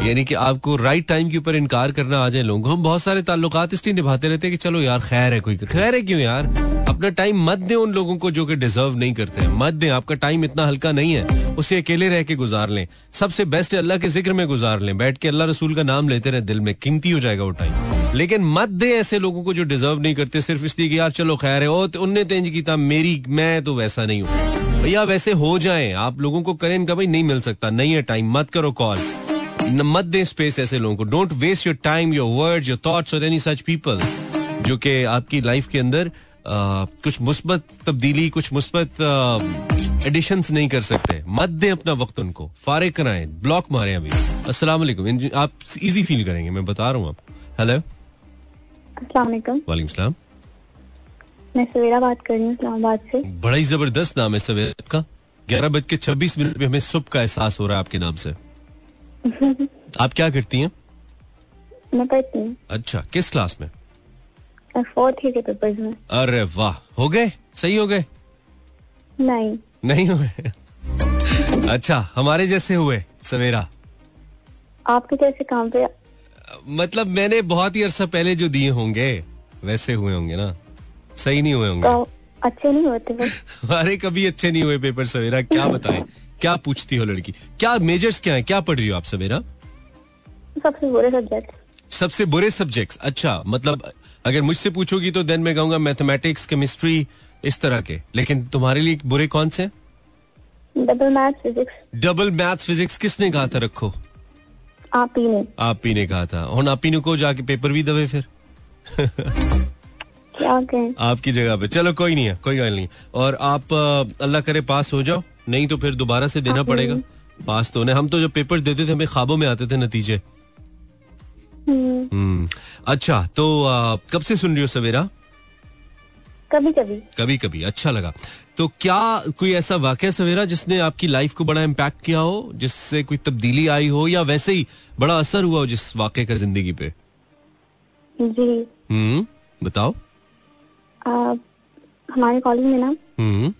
A: यानी कि आपको राइट टाइम के ऊपर इनकार करना आ जाए लोगों हम बहुत सारे ताल्लुकात इसलिए निभाते रहते हैं कि चलो यार, खैर है कोई खैर है क्यों यार? अपना टाइम मत दे उन लोगों को जो कि डिजर्व नहीं करते हैं। मत दें, आपका टाइम इतना हल्का नहीं है। उसे अकेले रह के गुजार लें। सबसे बेस्ट अल्लाह के ज़िक्र में गुजार लें। बैठ के अल्लाह रसूल का नाम लेते रहे, दिल में कीमती हो जाएगा वो टाइम लेकिन मत दे ऐसे लोगों को जो डिजर्व नहीं करते, सिर्फ़ इसलिए कि यार, चलो खैर है। ओ उनने तेंज की था मेरी, मैं तो वैसा नहीं हूँ। भैया वैसे हो जाए। आप लोगों को करें इनका, भाई, नहीं मिल सकता। नहीं है टाइम मत करो कॉल मत दें स्पेस ऐसे लोगों को। Don't waste your time your word your thoughts और एनी सच पीपल जो कि आपकी लाइफ के अंदर Uh, कुछ मुस्बत तब्दीली कुछ मुस्बत एडिशन नहीं कर सकते। मत दें अपना वक्त उनको। फारे कराएँ। ब्लॉक मारे अभी। अस्सलाम वालेकुम। आप इजी फील करेंगे। मैं बता रहा हूँ आप हेलो वालेकुम। सलाम।
E: मैं सवेरा बात कर रही हूँ इस्लामाबाद से।
A: बड़ा ही ज़बरदस्त नाम है सवेरा का ग्यारह बज के छब्बीस मिनट में हमें सुबह का एहसास हो रहा है आपके नाम से। आप क्या करती हैं?
E: मैं पढ़ती हूँ।
A: अच्छा किस क्लास में?
E: फोर्थ के पेपर्स में।
A: अरे वाह हो गए? सही हो गए?
E: नहीं।
A: नहीं हुए? अच्छा हमारे जैसे हुए सवेरा।
E: आपके जैसे काम पे
A: मतलब मैंने बहुत ही अरसा पहले जो दिए होंगे वैसे हुए होंगे ना? सही नहीं हुए होंगे।
E: तो अच्छे नहीं होते
A: हमारे कभी अच्छे नहीं हुए पेपर सवेरा क्या बताएँ? क्या पूछती हो लड़की? क्या मेजर्स क्या है? क्या पढ़ रही हो आप सवेरा?
E: सबसे बुरे सब्जेक्ट
A: सबसे बुरे सब्जेक्ट्स अच्छा मतलब अगर मुझसे पूछोगी तो देन मैं कहूँगा मैथमेटिक्स केमिस्ट्री इस तरह के। लेकिन तुम्हारे लिए बुरे कौन से
E: double math physics
A: double math physics किसने कहा था रखो?
E: आप ही ने।
A: आप ही ने कहा था। और आप ही ने को जाके पेपर भी दबे फिर?
E: क्या
A: आपकी जगह पे। चलो कोई नहीं है कोई गल नहीं और आप अल्लाह करे पास हो जाओ। नहीं तो फिर दोबारा से देना पड़ेगा। पास तो हम तो जो पेपर देते थे हमें ख्वाबों में आते थे नतीजे। हम्म, हम्म। अच्छा तो आ, कब से सुन रही हो सवेरा?
E: कभी कभी।
A: कभी कभी। अच्छा लगा। तो क्या कोई ऐसा वाक्य सवेरा जिसने आपकी लाइफ को बड़ा इम्पैक्ट किया हो जिससे कोई तब्दीली आई हो या वैसे ही बड़ा असर हुआ हो जिस वाक्य का ज़िंदगी पे?
E: जी।
A: हम्म। बताओ।
E: आ, हमारे कॉलेज में ना हम्म।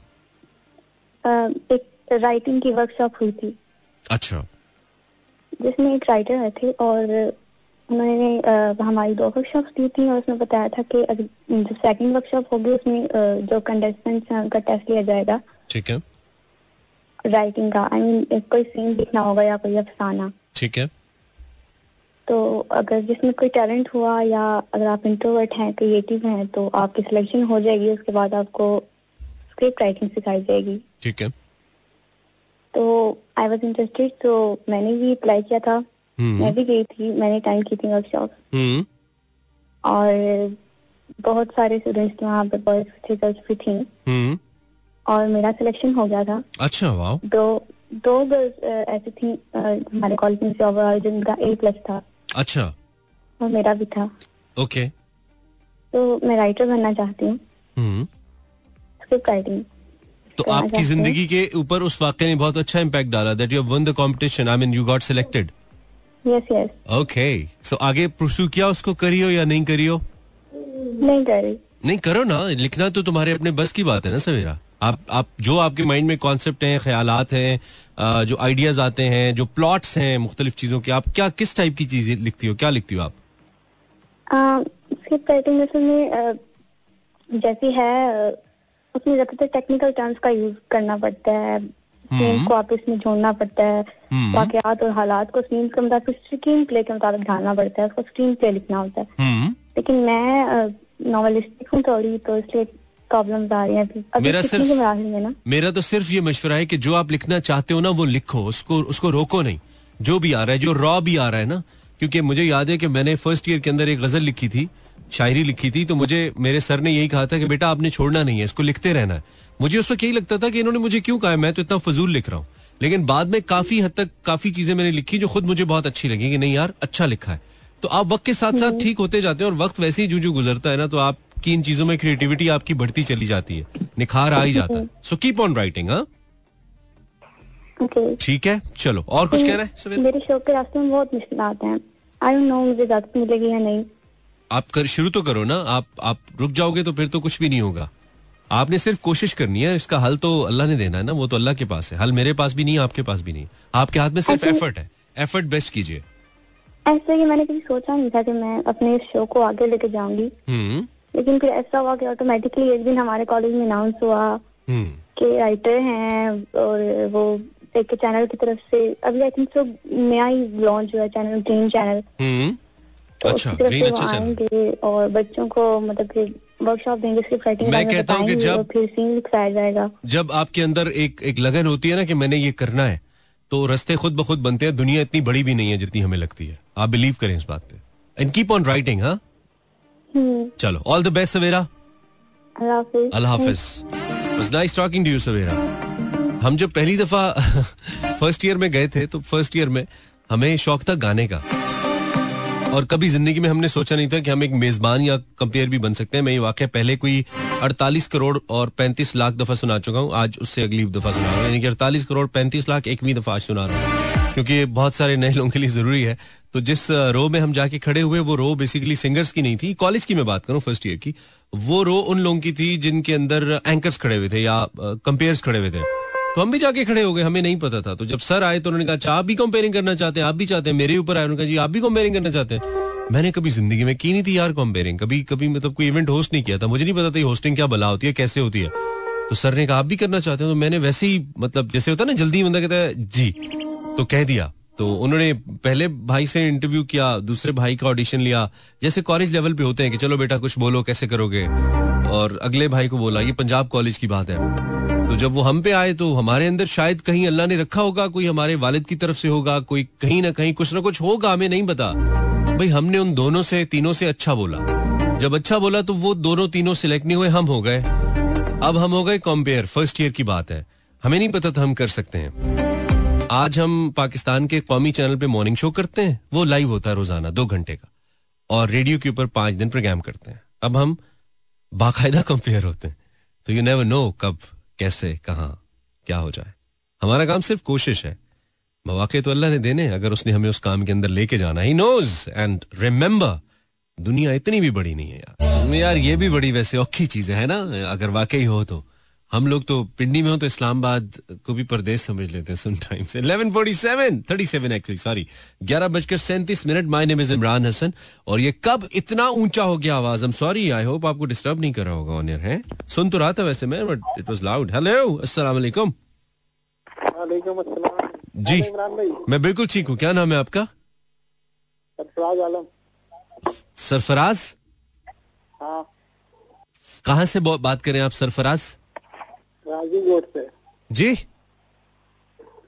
E: एक राइटिंग की वर्कशॉप हुई थी।
A: अच्छा।
E: जिसमें एक राइटर आए थे और उन्होंने हमारी दो वर्कशॉप दी थी और उसमें बताया था कि जो सेकंड वर्कशॉप होगी उसमें जो कंटेस्टेंट्स हैं उनका टेस्ट लिया जाएगा।
A: ठीक है।
E: राइटिंग का आई मीन कोई सीन लिखना होगा या कोई अफसाना।
A: ठीक है।
E: तो अगर जिसमें कोई टैलेंट हुआ या अगर आप इंट्रोवर्ट हैं क्रिएटिव हैं तो आपकी सिलेक्शन हो जाएगी उसके बाद आपको स्क्रिप्ट राइटिंग सिखाई जाएगी।
A: ठीक है।
E: तो आई वॉज़ इंटरेस्टेड तो मैंने भी अप्लाई किया था। हम्म। मैं भी गई थी मैंने टाइम की थी वर्कशॉप
A: हम्म।
E: और बहुत सारे स्टूडेंट्स थे वहाँ पे बॉयज़ गर्ल्स भी थी।
A: हम्म।
E: और मेरा सिलेक्शन हो गया था।
A: अच्छा वाह
E: दो दो गर्ल्स ऐसी थी हमारे कॉलेज में जॉब ओवरऑल जिनका ए प्लस था।
A: अच्छा।
E: और मेरा भी था।
A: ओके
E: तो मैं राइटर बनना चाहती हूँ। स्क्रिप्ट राइटिंग
A: तो आपकी ज़िंदगी के ऊपर उस वाक्य ने बहुत अच्छा इम्पैक्ट डाला that you won the competition I mean you got selected
E: yes yes
A: okay so आगे पुरसू किया उसको करियो या नहीं करियो
E: नहीं करी
A: नहीं करो ना। लिखना तो तुम्हारे अपने बस की बात है ना सवेरा। आप आप जो आपके माइंड में कॉन्सेप्ट हैं ख्यालात हैं जो आइडियाज़ आते हैं जो प्लॉट्स हैं मुख्तलिफ़ चीज़ों के आप क्या किस टाइप की चीज़ें लिखती हो? क्या लिखती हो आप?
E: स्क्रिप्ट राइटिंग में जैसी है उसमें ज़्यादातर टेक्निकल टर्म्स का यूज़ करना पड़ता है। सीन हम्म। को आप इसमें जोड़ना पड़ता है। हम्म। वाकयात और हालात को सीन के मुताबिक स्क्रीन प्ले के मुताबिक ढालना पड़ता है। उसको स्क्रीन प्ले लिखना होता है।
A: हम्म।
E: लेकिन मैं नॉवलिस्टिक हूँ थोड़ी तो इसलिए प्रॉब्लम आ रही है।
A: मेरा सिर्फ़ मेरा तो सिर्फ़ ये मशवरा है कि जो आप लिखना चाहते हो ना वो लिखो। उसको उसको रोको नहीं। जो भी आ रहा है जो रॉ भी आ रहा है ना क्योंकि मुझे याद है कि मैंने फ़र्स्ट ईयर के अंदर एक गज़ल लिखी थी। शायरी लिखी थी तो मुझे मेरे सर ने यही कहा था कि बेटा आपने छोड़ना नहीं है इसको लिखते रहना है। मुझे उस वक्त यही लगता था कि इन्होंने मुझे क्यों कहा मैं तो इतना फजूल लिख रहा हूँ। लेकिन बाद में काफ़ी हद तक काफ़ी चीज़ें मैंने लिखी जो खुद मुझे बहुत अच्छी लगी कि नहीं यार अच्छा लिखा है। तो आप वक्त के साथ साथ हम्म। ठीक होते जाते हैं और वक्त वैसे ही जो जो गुजरता है ना तो आपकी इन चीज़ों में क्रिएटिविटी आपकी बढ़ती चली जाती है। निखार आ ही जाता है। सो कीप ऑन राइटिंग हाँ? ठीक है चलो और कुछ कहना है
E: मेरे शौक के रास्ते में बहुत मुश्किल आते हैं। आई डोंट नो मुझे मिलेगी या नहीं।
A: आप कर शुरू तो करो ना आप आप रुक जाओगे तो फिर तो कुछ भी नहीं होगा। आपने सिर्फ़ कोशिश करनी है इसका हल तो अल्लाह ने देना है ना वो तो अल्लाह के पास है। हल मेरे पास भी नहीं आपके पास भी नहीं। आपके हाथ में सिर्फ़ एफर्ट है एफर्ट बेस्ट कीजिए।
E: ऐसा कि मैंने कभी सोचा नहीं था कि मैं अपने इस शो को आगे लेके जाऊँगी। हम्म। लेकिन फिर ऐसा हुआ कि ऑटोमेटिकली एक दिन हमारे कॉलेज में अनाउंस हुआ हम्म। कि राइटर हैं और वो एक चैनल की तरफ़ से अभी आई थिंक सो नया ही लॉन्च हुआ चैनल ग्रीन चैनल अच्छा ग्रीन अच्छा चैनल और बच्चों को मतलब वर्कशॉप देंगे स्क्रिप्ट राइटिंग
A: मैं कहता हूँ कि जब
E: फिर सीन लिखाया जाएगा।
A: जब आपके अंदर एक एक लगन होती है ना कि मैंने ये करना है तो रस्ते खुद ब खुद बनते हैं। दुनिया इतनी बड़ी भी नहीं है जितनी हमें लगती है। आप बिलीव करें इस बात पे। एंड कीप ऑन राइटिंग हाँ? चलो all the best Savera. Allah Hafiz. Nice talking to you Savera. हम जब पहली दफ़ा फ़र्स्ट ईयर में गए थे तो फ़र्स्ट ईयर में हमें शौक था गाने का। और कभी ज़िंदगी में हमने सोचा नहीं था कि हम एक मेजबान या कंपेयर भी बन सकते हैं। मैं ये वाक्य पहले कोई 48 करोड़ और 35 लाख दफ़ा सुना चुका हूँ। आज उससे अगली दफ़ा सुना रहा हूँ। यानी कि अड़तालीस करोड़ 35 लाख एकवीं दफ़ा आज सुना रहा हूँ। क्योंकि बहुत सारे नए लोगों के लिए ज़रूरी है। तो जिस रो में हम जाके खड़े हुए, वो रो बेसिकली सिंगर्स की नहीं थी कॉलेज की मैं बात करूँ फ़र्स्ट ईयर की। वो रो उन लोगों की थी जिनके अंदर एंकर्स खड़े हुए थे या कंपेयर्स खड़े हुए थे। तो हम भी जाके खड़े हो गए, हमें नहीं पता था। तो जब सर आए तो उन्होंने कहा अच्छा आप भी कंपेयरिंग करना चाहते हैं, आप भी चाहते हैं, मेरे ऊपर आए, उन्होंने कहा, जी, आप भी कंपेयरिंग करना चाहते हैं। मैंने कभी ज़िंदगी में की नहीं थी यार कंपेयरिंग कभी कभी मतलब कोई इवेंट होस्ट नहीं किया था। मुझे नहीं पता था होस्टिंग क्या बला होती है, कैसे होती है। तो सर ने कहा, आप भी करना चाहते हो? तो मैंने वैसे ही मतलब जैसे होता है ना, जल्दी बंदा कहता है, जी। तो कह दिया। तो उन्होंने पहले भाई से इंटरव्यू किया, दूसरे भाई का ऑडिशन लिया। जैसे कॉलेज लेवल पे होते हैं कि, चलो बेटा, कुछ बोलो, कैसे करोगे? और अगले भाई को बोला, ये पंजाब कॉलेज की बात है। तो जब वो हम पे आए तो हमारे अंदर शायद कहीं अल्लाह ने रखा होगा, कोई हमारे वालिद की तरफ़ से होगा, कोई कहीं ना कहीं कुछ ना कुछ होगा, हमें नहीं पता। भाई, हमने उन दोनों से, तीनों से अच्छा बोला। जब अच्छा बोला तो वो दोनों तीनों सिलेक्ट नहीं हुए, हम हो गए। अब हम हो गए कॉम्पेयर फ़र्स्ट ईयर की बात है। हमें नहीं पता था हम कर सकते हैं। आज हम पाकिस्तान के कौमी चैनल पे मॉर्निंग शो करते हैं। वो लाइव होता है रोज़ाना, दो घंटे का। और रेडियो के ऊपर पाँच दिन प्रोग्राम करते हैं। अब हम बाकायदा कंपेयर होते हैं। तो यू नेवर नो कब कैसे, कहा, क्या हो जाए। हमारा काम सिर्फ़ कोशिश है। मौाक तो अल्लाह ने देने अगर उसने हमें उस काम के अंदर लेके जाना। ही नोज़ एंड रिमेम्बर दुनिया इतनी भी बड़ी नहीं है यार। यार, ये भी बड़ी वैसे औखी चीज़ है ना, अगर वाकई हो तो। हम लोग तो पिंडी में हो तो इस्लामाबाद को भी प्रदेश समझ लेते हैं समटाइम्स 1147 37 एक्चुअली सॉरी ग्यारह बजकर सैंतीस minute my name is Imran Hassan और ये कब इतना ऊँचा हो गया आवाज़? हम सॉरी आई होप आपको डिस्टर्ब नहीं कर रहा होगा ऑन है? सुन तो रहा था वैसे मैं but it was loud hello अस्सलाम वालेकुम जी मैं बिल्कुल ठीक हूँ। क्या नाम है आपका?
B: सरफराज आलम।
A: सरफराज?
B: हाँ।
A: कहाँ से बात करें आप सरफराज?
B: से
A: जी?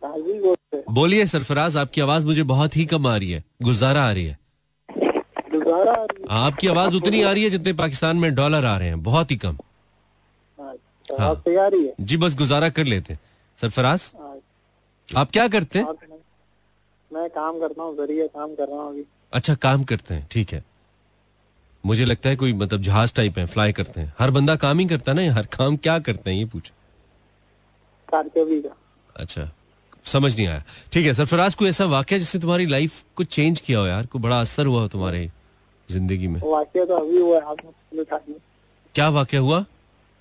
B: से
A: बोलिए सरफराज आपकी आवाज़ मुझे बहुत ही कम आ रही है। गुजारा आ रही है।
B: गुजारा आ रही है।
A: आपकी आवाज़ उतनी आ रही है जितने पाकिस्तान में डॉलर आ रहे हैं बहुत ही कम।
B: अच्छा, हाँ। है
A: जी बस गुजारा कर लेते सरफराज आप क्या करते हैं?
B: मैं काम करता हूँ ज़रिए काम कर रहा हूँ अभी।
A: अच्छा काम करते हैं ठीक है। मुझे लगता है कोई मतलब जहाज़ टाइप है फ्लाई करते हैं। हर बंदा काम ही करता है ना हर काम क्या करते हैं ये पूछे। अच्छा समझ नहीं आया। ठीक है सरफराज कोई ऐसा वाक्य जिससे तुम्हारी लाइफ को चेंज किया हो यार? कोई बड़ा असर हुआ हो तुम्हारे ज़िंदगी में?
B: वाक्य तो अभी हुआ है
A: क्या वाक्य हुआ?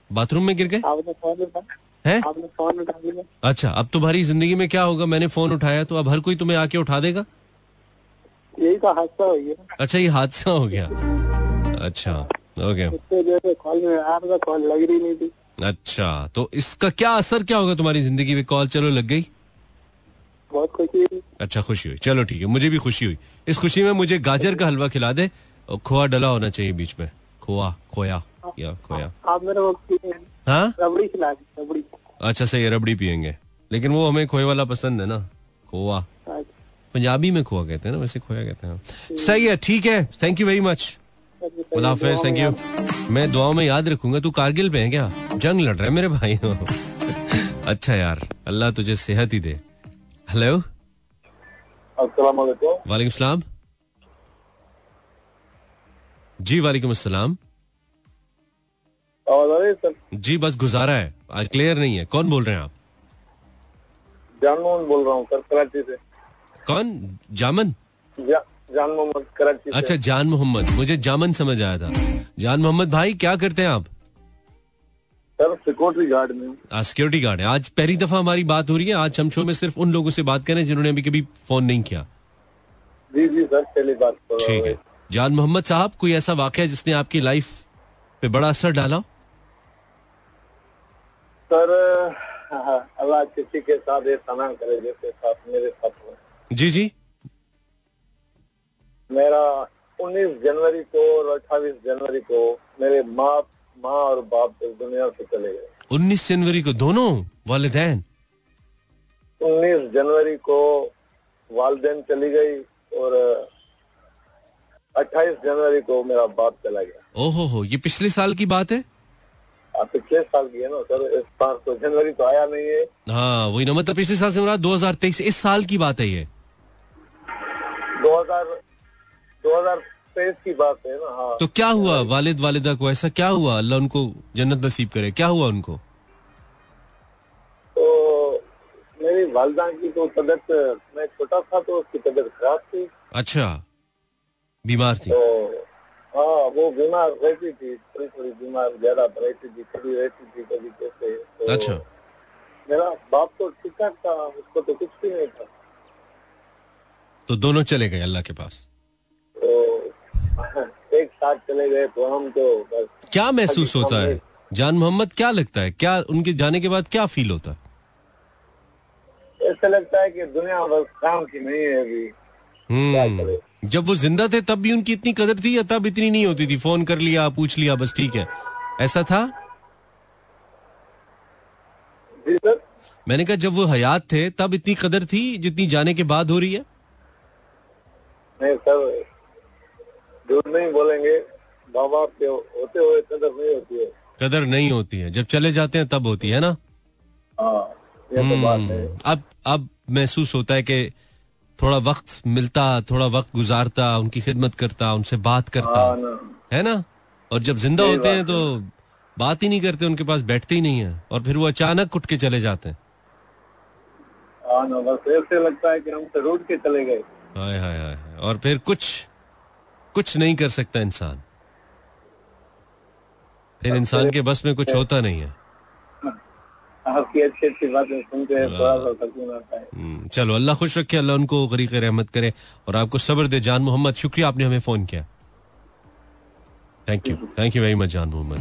A: बाथरूम में गिर गए? है?
B: आपने फ़ोन उठा लिया
A: अच्छा अब तुम्हारी ज़िंदगी में क्या होगा? मैंने फ़ोन उठाया तो अब हर कोई तुम्हें आके उठा देगा?
B: यही तो हादसा हो गया।
A: अच्छा ये हादसा हो गया। अच्छा ओके
B: कॉल में आपका कॉल लग रही नहीं थी।
A: अच्छा तो इसका क्या असर क्या होगा तुम्हारी ज़िंदगी में? कॉल चलो लग गई?
B: बहुत खुशी हुई। अच्छा
A: खुशी हुई। चलो ठीक है मुझे भी खुशी हुई। इस खुशी में मुझे गाजर का हलवा खिला दे और खोआ डला होना चाहिए बीच में। खोआ खोया या खोया।
B: आप मेरे
A: हाँ?
B: रबड़ी खिला रबड़ी।
A: अच्छा सही है रबड़ी पियेंगे। लेकिन वो हमें खोए वाला पसंद है ना खोआ। अच्छा। पंजाबी में खोआ कहते हैं ना वैसे खोया कहते हैं। सही है ठीक है। Thank you very much thank you मैं दुआओं में याद रखूँगा तू कारगिल पे है क्या? जंग लड़ रहा है मेरे भाई अच्छा यार अल्लाह तुझे सेहत ही दे। हेलो वालेकुम सलाम जी वालेकुम अस्सलाम जी बस गुजारा है। क्लियर नहीं है। कौन बोल रहे हैं आप?
F: मोहम्मद बोल रहा हूँ सर कराची से।
A: कौन? जामन?
F: जा, जान मोहम्मद कराची
A: अच्छा जान मोहम्मद। मुझे जामन समझ आया था। जान मोहम्मद भाई क्या करते हैं आप?
F: सर सिक्योरिटी गार्ड में
A: सिक्योरिटी गार्ड है। आज पहली दफ़ा हमारी बात हो रही है। आज शो में सिर्फ़ उन लोगों से बात करें जिन्होंने अभी कभी फ़ोन नहीं किया।
F: जी जी सर पहली बात
A: ठीक है। जान मोहम्मद साहब कोई ऐसा वाक्य जिसने आपकी लाइफ पे बड़ा असर डाला
F: सर अल्लाह किसी के साथ ना करे जैसे साथ मेरे साथ हो।
A: जी जी।
F: मेरा 19 जनवरी को और 28 जनवरी को मेरे माँ माँ और बाप इस दुनिया से चले गए।
A: 19 जनवरी को दोनों वालदेन?
F: 19 जनवरी को वालदेन चली गई और 28 जनवरी को मेरा बाप चला गया।
A: ओहो हो ये पिछले साल की बात है?
F: पिछले साल की है ना सर इस बार तो जनवरी तो आया नहीं है।
A: हाँ वही ना मतलब पिछले साल से मेरा दो हज़ार तेईस इस साल की बात है ये।
F: दो हज़ार दो हज़ार तेईस की बात है ना हाँ।
A: तो क्या हुआ? वालिद वालिदा को ऐसा क्या हुआ? अल्लाह उनको जन्नत नसीब करे। क्या हुआ उनको?
F: तो मेरी वालदा की तो तबियत मैं छोटा था तो उसकी तबियत खराब थी।
A: अच्छा। बीमार थी?
F: तो हाँ वो बीमार रहती थी थोड़ी थोड़ी बीमार ज़्यादा रहती थी कभी रहती थी कभी कैसे।
A: तो अच्छा।
F: मेरा बाप तो ठीक ठाक था उसको तो कुछ भी नहीं था।
A: तो दोनों चले गए अल्लाह के पास?
F: एक साथ चले गए तो हम तो बस
A: क्या महसूस होता है? जान मोहम्मद क्या लगता है? क्या उनके जाने के बाद क्या फील होता है?
F: ऐसा लगता है कि दुनिया बस काम की नहीं है अभी। करे?
A: जब वो ज़िंदा थे तब भी उनकी इतनी कदर थी या तब इतनी नहीं होती थी? फ़ोन कर लिया पूछ लिया बस ठीक है। ऐसा था?
F: जी सर।
A: मैंने कहा जब वो हयात थे तब इतनी कदर थी जितनी जाने के बाद हो रही है?
F: नहीं सर झूठ नहीं बोलेंगे बाबा के होते हुए कदर नहीं होती है।
A: कदर नहीं होती है। जब चले जाते हैं तब होती है ना?
F: हाँ तो बात है।
A: अब अब महसूस होता है कि थोड़ा वक्त मिलता थोड़ा वक्त गुजारता उनकी खिदमत करता उनसे बात करता
F: हाँ ना।
A: है ना? और जब ज़िंदा होते हैं तो बात ही नहीं करते उनके पास बैठते ही नहीं है। और फिर वो अचानक उठ के चले जाते हैं।
F: हाँ ना ऐसे लगता है कि हमसे रूट के चले गए।
A: हाय हाय हाय। और फिर कुछ कुछ नहीं कर सकता इंसान। फिर इंसान के बस में कुछ होता नहीं है।
F: आपकी अच्छी अच्छी बातें हैं है
A: हम्म, चलो अल्लाह खुश रखे अल्लाह उनको गरीक रहमत करे और आपको सब्र दे। जान मोहम्मद शुक्रिया आपने हमें फ़ोन किया। Thank you thank you very much Jan Mohammad.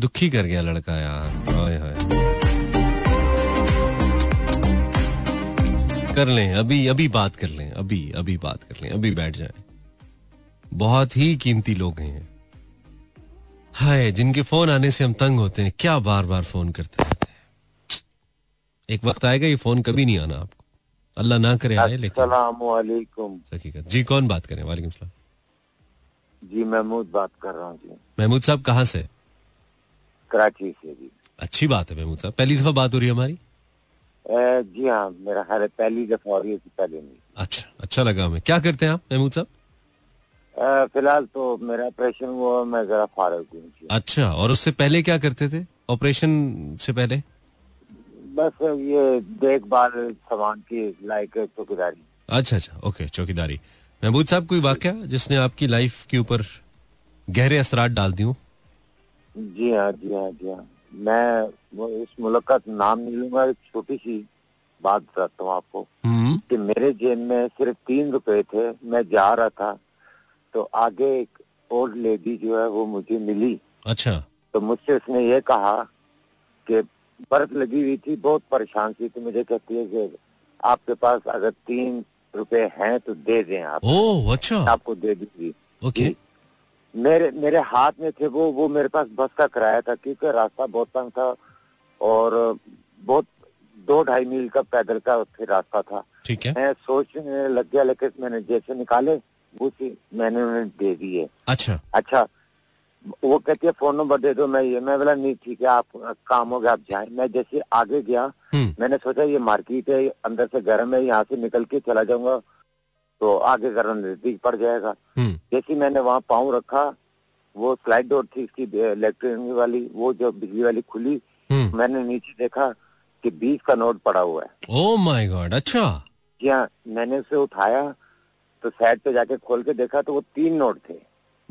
A: दुखी कर गया लड़का यार हाय हाय। कर लें अभी अभी बात कर लें अभी अभी बात कर लें अभी बैठ जाए। बहुत ही कीमती लोग हैं हाय जिनके फ़ोन आने से हम तंग होते हैं क्या बार बार फ़ोन करते रहते हैं। एक वक्त आएगा ये फ़ोन कभी नहीं आना आपको। अल्लाह ना करे आए लेकिन हकीकत जी कौन बात करें वालेकुम सलाम।
G: जी महमूद बात कर रहा हूँ जी।
A: महमूद साहब कहाँ से?
G: कराची से जी।
A: अच्छी बात है महमूद साहब। पहली दफ़ा बात हो रही है हमारी?
G: जी हाँ मेरा ख्याल है पहली दफ़ा रही है पहले नहीं
A: अच्छा अच्छा लगा हमें। क्या करते हैं आप महमूद साहब?
G: फ़िलहाल तो मेरा ऑपरेशन हुआ मैं जरा फारग हूँ।
A: अच्छा और उससे पहले क्या करते थे? ऑपरेशन से पहले?
G: बस ये देखभाल सामान की लाइक चौकीदारी।
A: अच्छा अच्छा ओके चौकीदारी। महमूद साहब कोई वाक्य जिसने आपकी लाइफ के ऊपर गहरे असरात डाल दी हूँ
G: जी हाँ जी हाँ जी हाँ। मैं वो इस मुल्क का नाम नहीं लूँगा एक छोटी सी बात बताता हूँ आपको।
A: हम्म।
G: कि मेरे जेब में सिर्फ़ तीन रुपए थे मैं जा रहा था तो आगे एक ओल्ड लेडी जो है वो मुझे मिली।
A: अच्छा।
G: तो मुझसे उसने ये कहा कि बर्फ़ लगी हुई थी बहुत परेशान थी तो मुझे कहती है कि आपके पास अगर तीन रुपए हैं तो दे दें आप।
A: ओह अच्छा।
G: आपको दे दूँगी।
A: ओके।
G: मेरे मेरे हाथ में थे वो वो मेरे पास बस का किराया था क्योंकि रास्ता बहुत तंग था और बहुत दो ढाई मील का पैदल का फिर रास्ता था।
A: ठीक है।
G: मैं सोचने लग गया लेकिन मैंने जैसे निकाले उसी मैंने उन्हें दे दिए
A: अच्छा।
G: अच्छा वो कहती है फ़ोन नंबर दे दो मैं ये मैं बोला नहीं ठीक है आप काम हो गया आप जाए। मैं जैसे आगे गया हम्म। मैंने सोचा ये मार्केट है अंदर से गर्म है यहाँ से निकल के चला जाऊँगा तो आगे गर्म नज़दीक पड़ जाएगा। हम्म। जैसे मैंने वहाँ पाँव रखा वो स्लाइड डोर थी इसकी इलेक्ट्रॉनिक वाली वो जो बिजली वाली खुली हम्म। मैंने नीचे देखा कि बीस का नोट पड़ा हुआ है।
A: ओ माय गॉड अच्छा।
G: जी हाँ मैंने उसे उठाया तो साइड पे जाके खोल के देखा तो वो तीन नोट थे।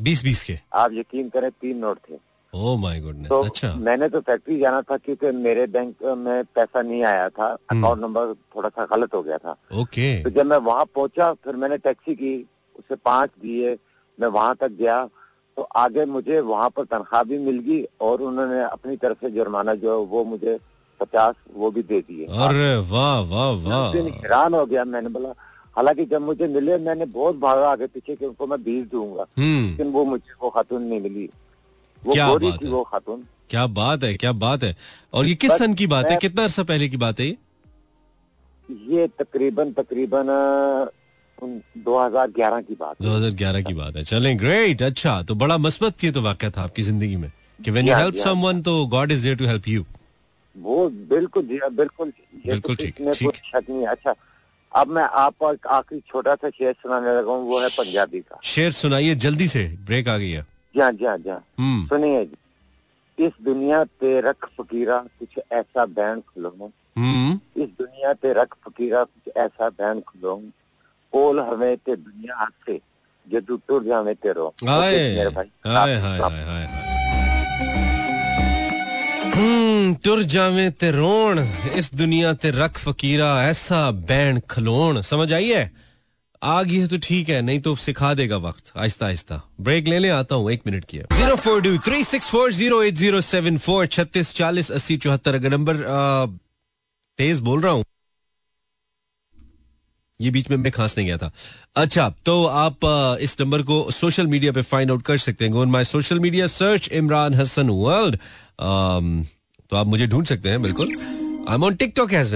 A: बीस बीस के।
G: आप यकीन करें तीन नोट थे।
A: ओह माय गुडनेस तो अच्छा।
G: मैंने तो फैक्ट्री जाना था क्योंकि मेरे बैंक में पैसा नहीं आया था। अकाउंट। नंबर थोड़ा सा गलत हो गया था।
A: ओके
G: तो जब मैं वहाँ पहुँचा फिर मैंने टैक्सी की उसे पाँच दिए मैं वहाँ तक गया। तो आगे मुझे वहाँ पर तनख्वाह भी मिल गई और उन्होंने अपनी तरफ़ से जुर्माना जो वो मुझे पचास वो भी दे दिए।
A: अरे वाह वाह वाह।
G: हैरान हो गया मैंने बोला हालाँकि जब मुझे मिले मैंने बहुत भागा आगे पीछे कि उनको मैं बीस दूँगा। हम्म। लेकिन वो मुझे वो खातून नहीं मिली। वो
A: क्या बात
G: थी वो खातून।
A: क्या बात है क्या बात है। और ये किस सन की बात है? कितना अर्सा पहले की बात है ये?
G: ये तकरीबन तकरीबन 2011 की बात
A: 2011 की बात है। चलें ग्रेट अच्छा तो बड़ा मस्बत ये तो वाक्य था आपकी ज़िंदगी में कि व्हेन यू हेल्प समवन तो God is there to help you
G: वो बिल्कुल जी बिल्कुल।
A: बिल्कुल
G: ठीक ठीक। शक नहीं अच्छा अब मैं आपको आखिरी छोटा सा शेर सुनाने लगा हूँ वो है पंजाबी का।
A: शेर सुनाइए जल्दी से ब्रेक आ गई है।
G: जी जी जी। हम्म। सुनिए जी इस दुनिया पे रख फकीरा कुछ ऐसा बैंड खुलो।
A: हम्म।
G: इस दुनिया पे रख फकीरा कुछ ऐसा बैंड खुलो कोल हमें ते दुनिया से जदू टुर जावे तेरो
A: मेरे भाई। हाय हाय हाय हम्म टुर जावे ते रोण इस दुनिया ते रख फकीरा ऐसा बैन खलोण। समझ आई है? आ गई है तो ठीक है, नहीं तो सिखा देगा वक्त। आहिस्ता आहिस्ता। ब्रेक ले ले, आता हूँ, एक मिनट की zero four two three six four zero eight zero seven four, छत्तीस चालीस अस्सी चौहत्तर। अगर नंबर तेज बोल रहा हूँ। ये बीच में मैं नहीं गया था। अच्छा तो आप इस नंबर को सोशल मीडिया पे फाइंड आउट कर सकते हैं। My social media search, Imran Hasan world. तो आप मुझे ढूंढ सकते हैं, बिल्कुल। I am on TikTok as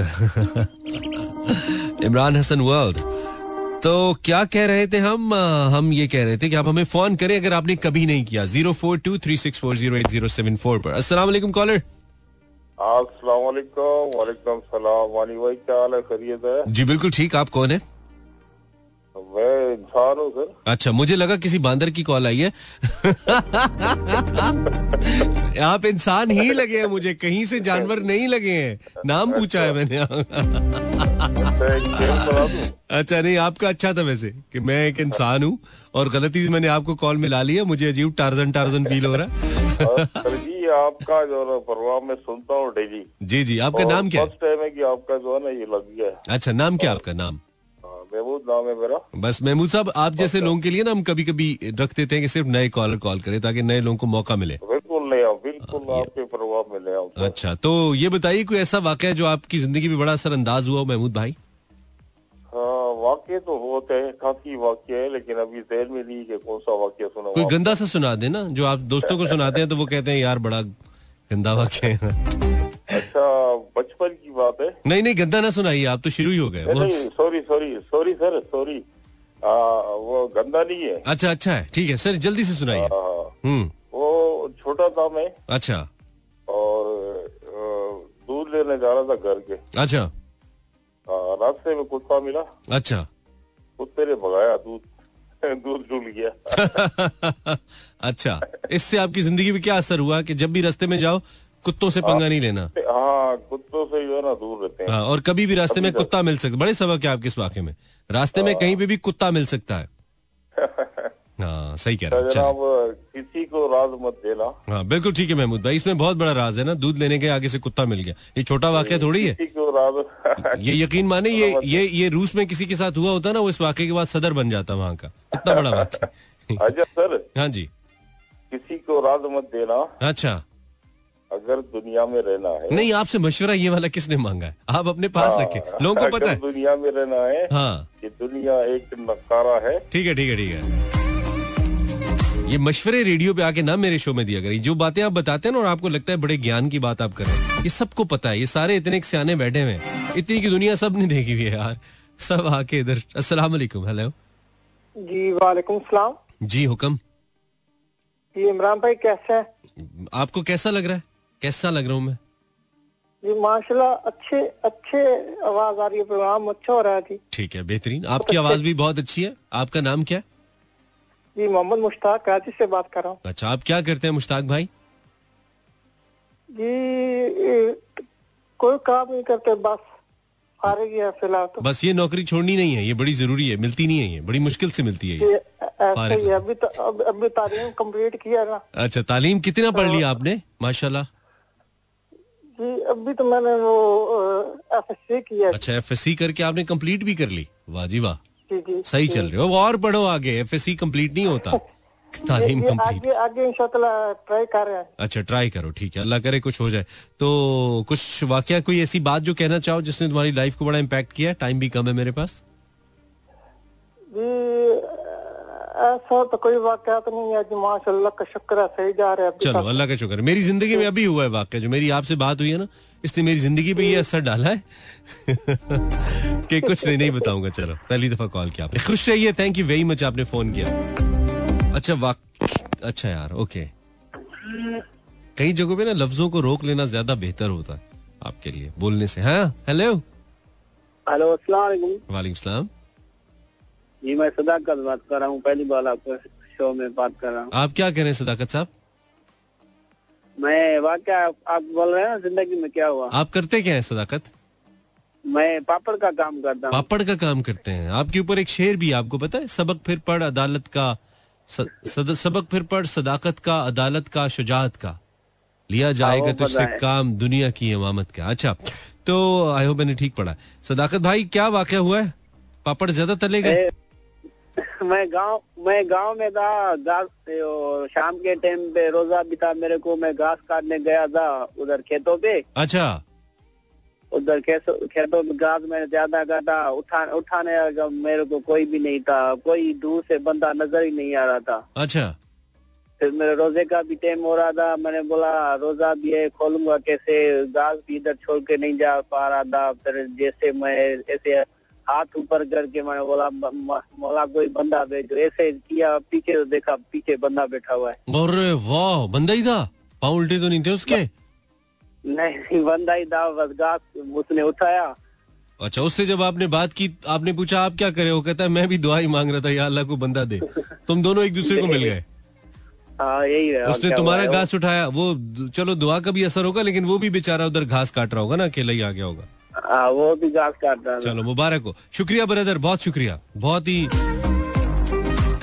A: Imran Hasan world. तो क्या कह रहे थे हम? हम ये कह रहे थे कि आप हमें फ़ोन करें अगर आपने कभी नहीं किया। Zero four two three six four zero eight zero seven four पर। असला कॉलर
H: वालेकुम। सलाम। वाली क्या है?
A: जी बिल्कुल ठीक। आप कौन है?
H: मैं इंसान हूँ सर।
A: अच्छा मुझे लगा किसी बांदर की कॉल आई है। आप इंसान ही लगे हैं मुझे। कहीं से जानवर नहीं लगे हैं। नाम पूछा है मैंने। अच्छा नहीं आपका अच्छा था वैसे कि मैं एक इंसान हूँ और गलती से मैंने आपको कॉल मिला लिया मुझे अजीब टार्जन टार्जन फील हो रहा
H: है। जी आपका जो प्रोग्राम में सुनता हूँ डेली
A: जी जी आपका नाम क्या
H: फ़र्स्ट टाइम है कि आपका जो है ना ये लग गया
A: अच्छा नाम क्या आपका? नाम?
H: महमूद नाम है मेरा।
A: बस महमूद साहब आप जैसे लोगों के लिए ना हम कभी कभी रख देते हैं कि सिर्फ़ नए कॉलर कॉल करें ताकि नए लोगों को मौका मिले।
H: बिल्कुल नहीं बिल्कुल आपके प्रभाव में ले
A: अच्छा तो ये बताइए कोई ऐसा वाक्य जो आपकी ज़िंदगी में बड़ा असर अंदाज हुआ महमूद भाई?
H: हाँ, वाक्य तो होते हैं काफ़ी वाक्य है लेकिन अभी देर में नहीं कि कौन सा वाक्य सुना
A: कोई गंदा सा सुना दे ना जो आप दोस्तों को सुनाते हैं तो वो कहते हैं यार बड़ा गंदा वाक्य है।
H: अच्छा बचपन की बात है।
A: नहीं नहीं गंदा ना सुनाइए आप तो शुरू ही हो गए
H: sorry sorry sorry sir sorry वो गंदा नहीं है।
A: अच्छा अच्छा है ठीक है सर जल्दी से सुनाइए। हम्म।
H: वो छोटा था मैं।
A: अच्छा।
H: और दूध लेने जा रहा था घर के।
A: अच्छा।
H: रास्ते में कुत्ता मिला।
A: अच्छा।
H: कुत्ते ने भगाया दूध। दूध डूल गया।
A: अच्छा। इससे आपकी ज़िंदगी में क्या असर हुआ कि जब भी रास्ते में जाओ कुत्तों से पंगा नहीं लेना?
H: हाँ कुत्तों से जो है ना दूर रहते हैं।
A: हाँ, और कभी भी रास्ते में कुत्ता मिल सकता बड़े सबक है आपके इस वाक्य में। रास्ते में हाँ। कहीं पे भी कुत्ता मिल सकता है। हाँ सही कह रहा
H: हूँ किसी को राज मत देना।
A: हाँ बिल्कुल ठीक है महमूद भाई इसमें बहुत बड़ा राज है ना दूध लेने के आगे से कुत्ता मिल गया। ये छोटा वाक्य थोड़ी है? ये यकीन माने ये ये ये रूस में किसी के साथ हुआ होता ना वो इस वाक्य के बाद सदर बन जाता वहाँ का। इतना बड़ा वाक्य
H: अच्छा सर।
A: हाँ जी।
H: किसी को राज मत देना।
A: अच्छा।
H: अगर दुनिया में रहना है।
A: नहीं आपसे मशवरा ये वाला किसने मांगा है? आप अपने पास हाँ, रखे। लोगों को पता है।
H: दुनिया में रहना है
A: हाँ।
H: ये दुनिया एक नकारा है।
A: ठीक है ठीक है ठीक है। ये मशवरे रेडियो पे आके ना मेरे शो में दिया करिए जो बातें आप बताते हैं ना और आपको लगता है बड़े ज्ञान की बात आप कर रहे हैं ये सबको पता है। ये सारे इतने सियाने बैठे हुए इतनी की दुनिया सबने देखी हुई है यार। सब आके इधर। अस्सलाम वालेकुम। हेलो।
I: जी वालेकुम सलाम।
A: जी हुक्म।
I: जी इमरान भाई कैसे
A: हैं? आपको कैसा लग रहा है? कैसा लग रहा हूँ मैं?
I: जी माशाल्लाह अच्छे अच्छे आवाज़ आ रही है। प्रोग्राम अच्छा हो रहा है
A: ठीक है बेहतरीन। आपकी आवाज़ भी बहुत अच्छी है। आपका नाम क्या? है
I: जी मोहम्मद मुश्ताक कराची से बात कर रहा हूँ।
A: अच्छा आप क्या करते हैं मुश्ताक भाई?
I: जी कोई काम नहीं करते बस है फ़िलहाल तो।
A: बस ये नौकरी छोड़नी नहीं है ये बड़ी ज़रूरी है मिलती नहीं है ये बड़ी मुश्किल से मिलती है ये।
I: ऐसे ही अभी तो अब, अभी तालीम कंप्लीट किया ना।
A: अच्छा तालीम कितना पढ़ लिया तो- आपने माशाल्लाह?
I: जी अभी तो मैंने वो एफ़ एस सी किया
A: अच्छा एफ़ एस सी करके आपने कंप्लीट भी कर ली? वाह जी वाह। सही चल रहे हो और पढ़ो आगे एफ़ एस सी कंप्लीट नहीं होता। तालीम
I: कंप्लीट आगे आगे ट्राई कर रहे हैं।
A: अच्छा ट्राई करो ठीक है अल्लाह करे कुछ हो जाए। तो कुछ वाक्य कोई ऐसी बात जो कहना चाहो जिसने तुम्हारी लाइफ को बड़ा इम्पेक्ट किया टाइम भी कम है मेरे पास।
I: ऐसा तो कोई वाक्य तो नहीं है जी माशाल्लाह का शुक्र है सही जा रहा है
A: चलो अल्लाह का शुक्र मेरी ज़िंदगी में अभी हुआ है वाक्य जो मेरी आपसे बात हुई है ना इसने मेरी ज़िंदगी पे ये असर डाला है। कि कुछ नहीं नहीं बताऊँगा चलो। पहली दफ़ा कॉल किया आपने। खुश रहिए थैंक यू वेरी मच आपने फ़ोन किया। अच्छा वाक अच्छा यार ओके कई जगहों पे ना लफ्जों को रोक लेना ज़्यादा बेहतर होता है आपके लिए बोलने से। हाँ हेलो
C: हेलो अस्सलाम
A: वालेकुम सलाम।
C: जी मैं सदाकत बात कर रहा हूँ पहली बार आपके शो में बात कर रहा हूँ।
A: आप क्या कह रहे हैं सदाकत साहब?
C: मैं वाक्य आप बोल रहे हैं ना ज़िंदगी में क्या हुआ?
A: आप करते क्या है सदाकत?
C: मैं पापड़ का काम करता हूँ।
A: पापड़ का काम करते हैं। आपके ऊपर एक शेर भी आपको पता है? सबक फिर पढ़ अदालत का सद, सबक फिर पढ़ सदाकत का अदालत का शुजात का। लिया जाएगा तुझसे काम दुनिया की इमामत का। अच्छा तो आई होप मैंने ठीक पढ़ा। सदाकत भाई क्या वाक्य हुआ है? पापड़ ज़्यादा तले गए
C: मैं गाँव मैं गाँव में था घास शाम के टाइम पे रोजा भी था मेरे को मैं घास काटने गया था उधर खेतों पे।
A: अच्छा।
C: उधर खेतों में घास मैंने ज़्यादा काटा उठा उठाने मेरे को कोई भी नहीं था कोई दूर से बंदा नज़र ही नहीं आ रहा था।
A: अच्छा।
C: फिर मेरे रोज़े का भी टाइम हो रहा था मैंने बोला रोजा भी है खोलूँगा कैसे? घास भी इधर छोड़ के नहीं जा पा रहा था फिर जैसे मैं ऐसे हाथ ऊपर करके मैंने बोला बोला कोई बंदा भेजो ऐसे किया पीछे तो देखा पीछे बंदा बैठा हुआ है।
A: अरे वाह बंदा ही था? पाँव उल्टे तो नहीं थे उसके?
C: नहीं बंदा ही था बस घास उसने उठाया।
A: अच्छा उससे जब आपने बात की आपने पूछा आप क्या करे वो कहता है मैं भी दुआ ही मांग रहा था या अल्लाह को बंदा दे। तुम दोनों एक दूसरे को मिल गए।
C: हाँ यही है
A: उसने तुम्हारा घास उठाया वो चलो दुआ का भी असर होगा लेकिन वो भी बेचारा उधर घास काट रहा होगा ना अकेला ही आ गया होगा।
C: आ, हाँ, वो भी घास काट रहा
A: चलो मुबारक हो। शुक्रिया ब्रदर बहुत शुक्रिया। बहुत ही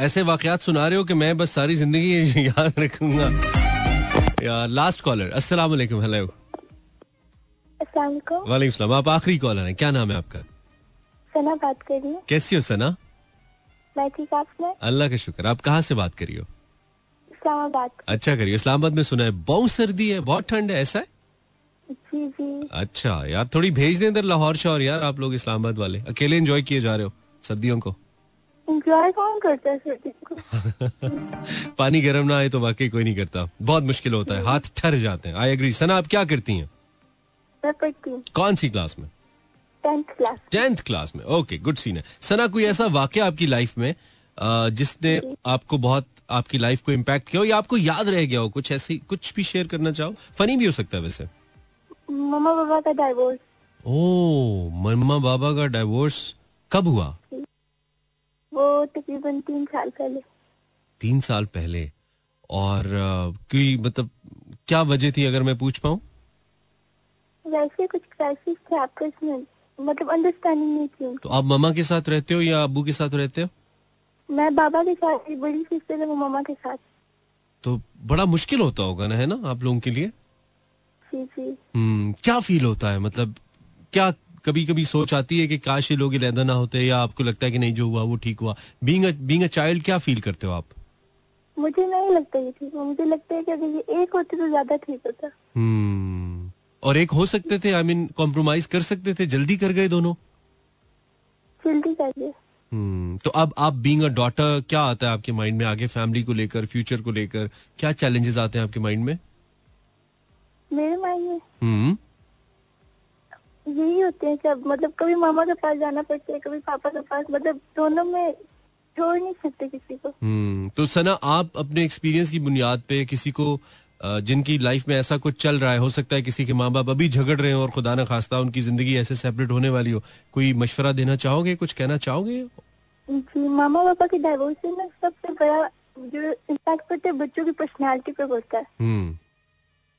A: ऐसे वाकयात सुना रहे हो कि मैं बस सारी ज़िंदगी याद रखूँगा। यार लास्ट कॉलर अस्सलाम वालेकुम हेलो वालेकुम सलाम आप आखिरी कॉलर हैं क्या नाम है आपका?
E: सना बात कर रही हूँ।
A: कैसी हो सना?
E: मैं ठीक आप
A: अल्लाह का शुक्र आप कहाँ से बात करी हो
E: इस्लामाबाद।
A: अच्छा करिए इस्लामाबाद में सुना है बहुत सर्दी है बहुत ठंड है ऐसा है?
E: जी जी।
A: अच्छा यार थोड़ी भेज दें इधर लाहौर शहर यार आप लोग इस्लामाबाद वाले। अकेले एंजॉय किए जा रहे हो सर्दियों को।
E: एंजॉय कौन करता है सर्दियों को?
A: पानी गर्म ना आए तो वाकई कोई नहीं करता। बहुत मुश्किल होता है हाथ ठर जाते हैं। आई एग्री सना आप क्या करती हैं?
E: मैं पढ़ती हूँ।
A: कौन सी क्लास में?
E: टेंथ क्लास
A: टेंथ क्लास में। ओके गुड सीन है। सना कोई ऐसा वाक्य आपकी लाइफ में जिसने आपको बहुत आपकी लाइफ को इम्पैक्ट किया हो या आपको याद रह गया हो कुछ ऐसी कुछ भी शेयर करना चाहो? फनी भी हो सकता है वैसे।
E: मम्मा पापा का डाइवोर्स
A: ओ मम्मा बाबा का डाइवोर्स कब हुआ?
E: वो तकरीबन तीन साल पहले।
A: तीन साल पहले। और कोई मतलब क्या वजह थी अगर मैं पूछ पाऊँ?
E: वैसे कुछ क्राइसिस थे आपस में मतलब अंडरस्टैंडिंग नहीं थी
A: तो आप मम्मा के साथ रहते हो या अबू के साथ रहते हो?
E: मैं बाबा के साथ बड़ी सिस्टर है वो मम्मा के साथ।
A: तो बड़ा मुश्किल होता होगा ना है ना आप लोगों के लिए?
E: जी
A: हम्म क्या फील होता है? मतलब क्या कभी कभी सोच आती है कि काश ये लोग इलेदा ना होते या आपको लगता है कि नहीं जो हुआ वो ठीक हुआ? बींग अ चाइल्ड क्या फील करते हो आप?
E: मुझे नहीं लगता ये ठीक मुझे लगता है कि अगर ये एक होते तो ज़्यादा ठीक होता।
A: हम्म और एक हो सकते थे आई मीन कॉम्प्रोमाइज कर सकते थे जल्दी कर गए दोनों?
E: जल्दी कर गए।
A: हम्म तो अब आप बींग अ डॉटर क्या आता है आपके माइंड में? आगे फैमिली को लेकर फ्यूचर को लेकर क्या चैलेंजेस आते हैं आपके माइंड में?
E: मेरे माइंड में
A: हम्म।
E: यही होते हैं सब मतलब कभी मामा के पास जाना पड़ता है कभी पापा के पास मतलब दोनों में छोड़ नहीं सकते किसी को।
A: हम्म तो सना आप अपने एक्सपीरियंस की बुनियाद पे किसी को जिनकी लाइफ में ऐसा कुछ चल रहा है हो सकता है किसी के माँ बाप अभी झगड़ रहे हो और खुदा न खास्ता उनकी ज़िंदगी ऐसे सेपरेट होने वाली हो। कोई मशवरा देना चाहोगे कुछ कहना चाहोगे?
E: जी मामा पापा की डाइवोर्स ना सबसे बड़ा जो इम्पैक्ट पड़ता है बच्चों की पर्सनैलिटी पे पड़ता है। हम्म।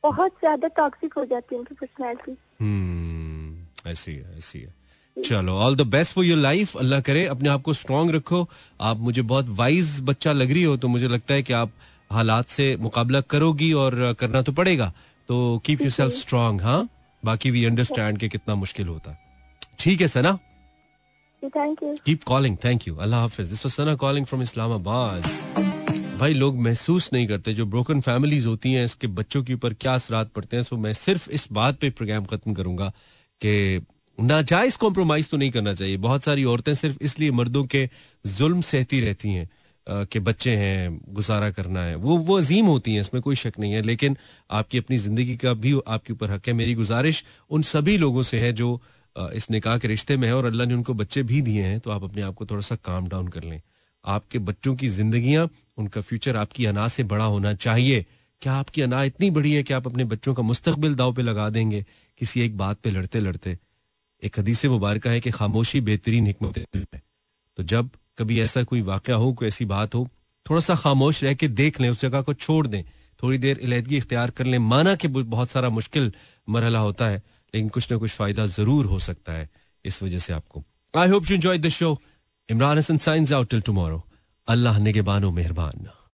E: बहुत ज़्यादा टॉक्सिक हो जाती है उनकी पर्सनैलिटी
A: हम्म, ऐसी है ऐसी है चलो all the best for your life अल्लाह करे अपने आप को स्ट्रांग रखो। आप मुझे बहुत वाइज बच्चा लग रही हो तो मुझे लगता है कि आप हालात से मुकाबला करोगी और करना तो पड़ेगा। तो कीप यू सेल्फ स्ट्रांग हाँ? बाकी वी अंडरस्टैंड के कितना मुश्किल होता। ठीक है Sana?
E: Thank you
A: keep calling thank you Allah Hafiz. This was Sana calling from Islamabad भाई लोग महसूस नहीं करते, जो ब्रोकन फैमिलीज़ होती हैं, इसके बच्चों के ऊपर क्या असरात पड़ते हैं सो मैं सिर्फ़ इस बात पे प्रोग्राम खत्म करूँगा कि नाजायज कॉम्प्रोमाइज तो नहीं करना चाहिए। बहुत सारी औरतें सिर्फ़ इसलिए मर्दों के जुल्म सहती रहती हैं के बच्चे हैं, गुजारा करना है। वो वो अजीम होती हैं, इसमें कोई शक नहीं है, लेकिन आपकी अपनी ज़िंदगी का भी आपके ऊपर हक है। मेरी गुजारिश उन सभी लोगों से है जो इस निकाह के रिश्ते में है और अल्लाह ने उनको बच्चे भी दिए हैं तो आप अपने आप को थोड़ा सा काम डाउन कर लें। आपके बच्चों की जिंदगियाँ, उनका फ्यूचर आपकी अना से बड़ा होना चाहिए। क्या आपकी अना इतनी बड़ी है कि आप अपने बच्चों का मुस्तकबिल दाव पे लगा देंगे, किसी एक बात पे लड़ते लड़ते? एक हदीस मुबारक है कि खामोशी बेहतरीन हिकमत है। तो जब कभी ऐसा कोई वाक़ हो, कोई ऐसी बात हो थोड़ा सा खामोश रह के देख लें, उस जगह को छोड़ दें। थोड़ी देर इलेदगी इख्तियार कर लें, माना कि बहुत सारा मुश्किल मरहला होता है, लेकिन कुछ ना कुछ फ़ायदा ज़रूर हो सकता है, इस वजह से आपको। I hope you enjoy the show Imran Hasan signs out till tomorrow अल्लाह ने के बानो मेहरबान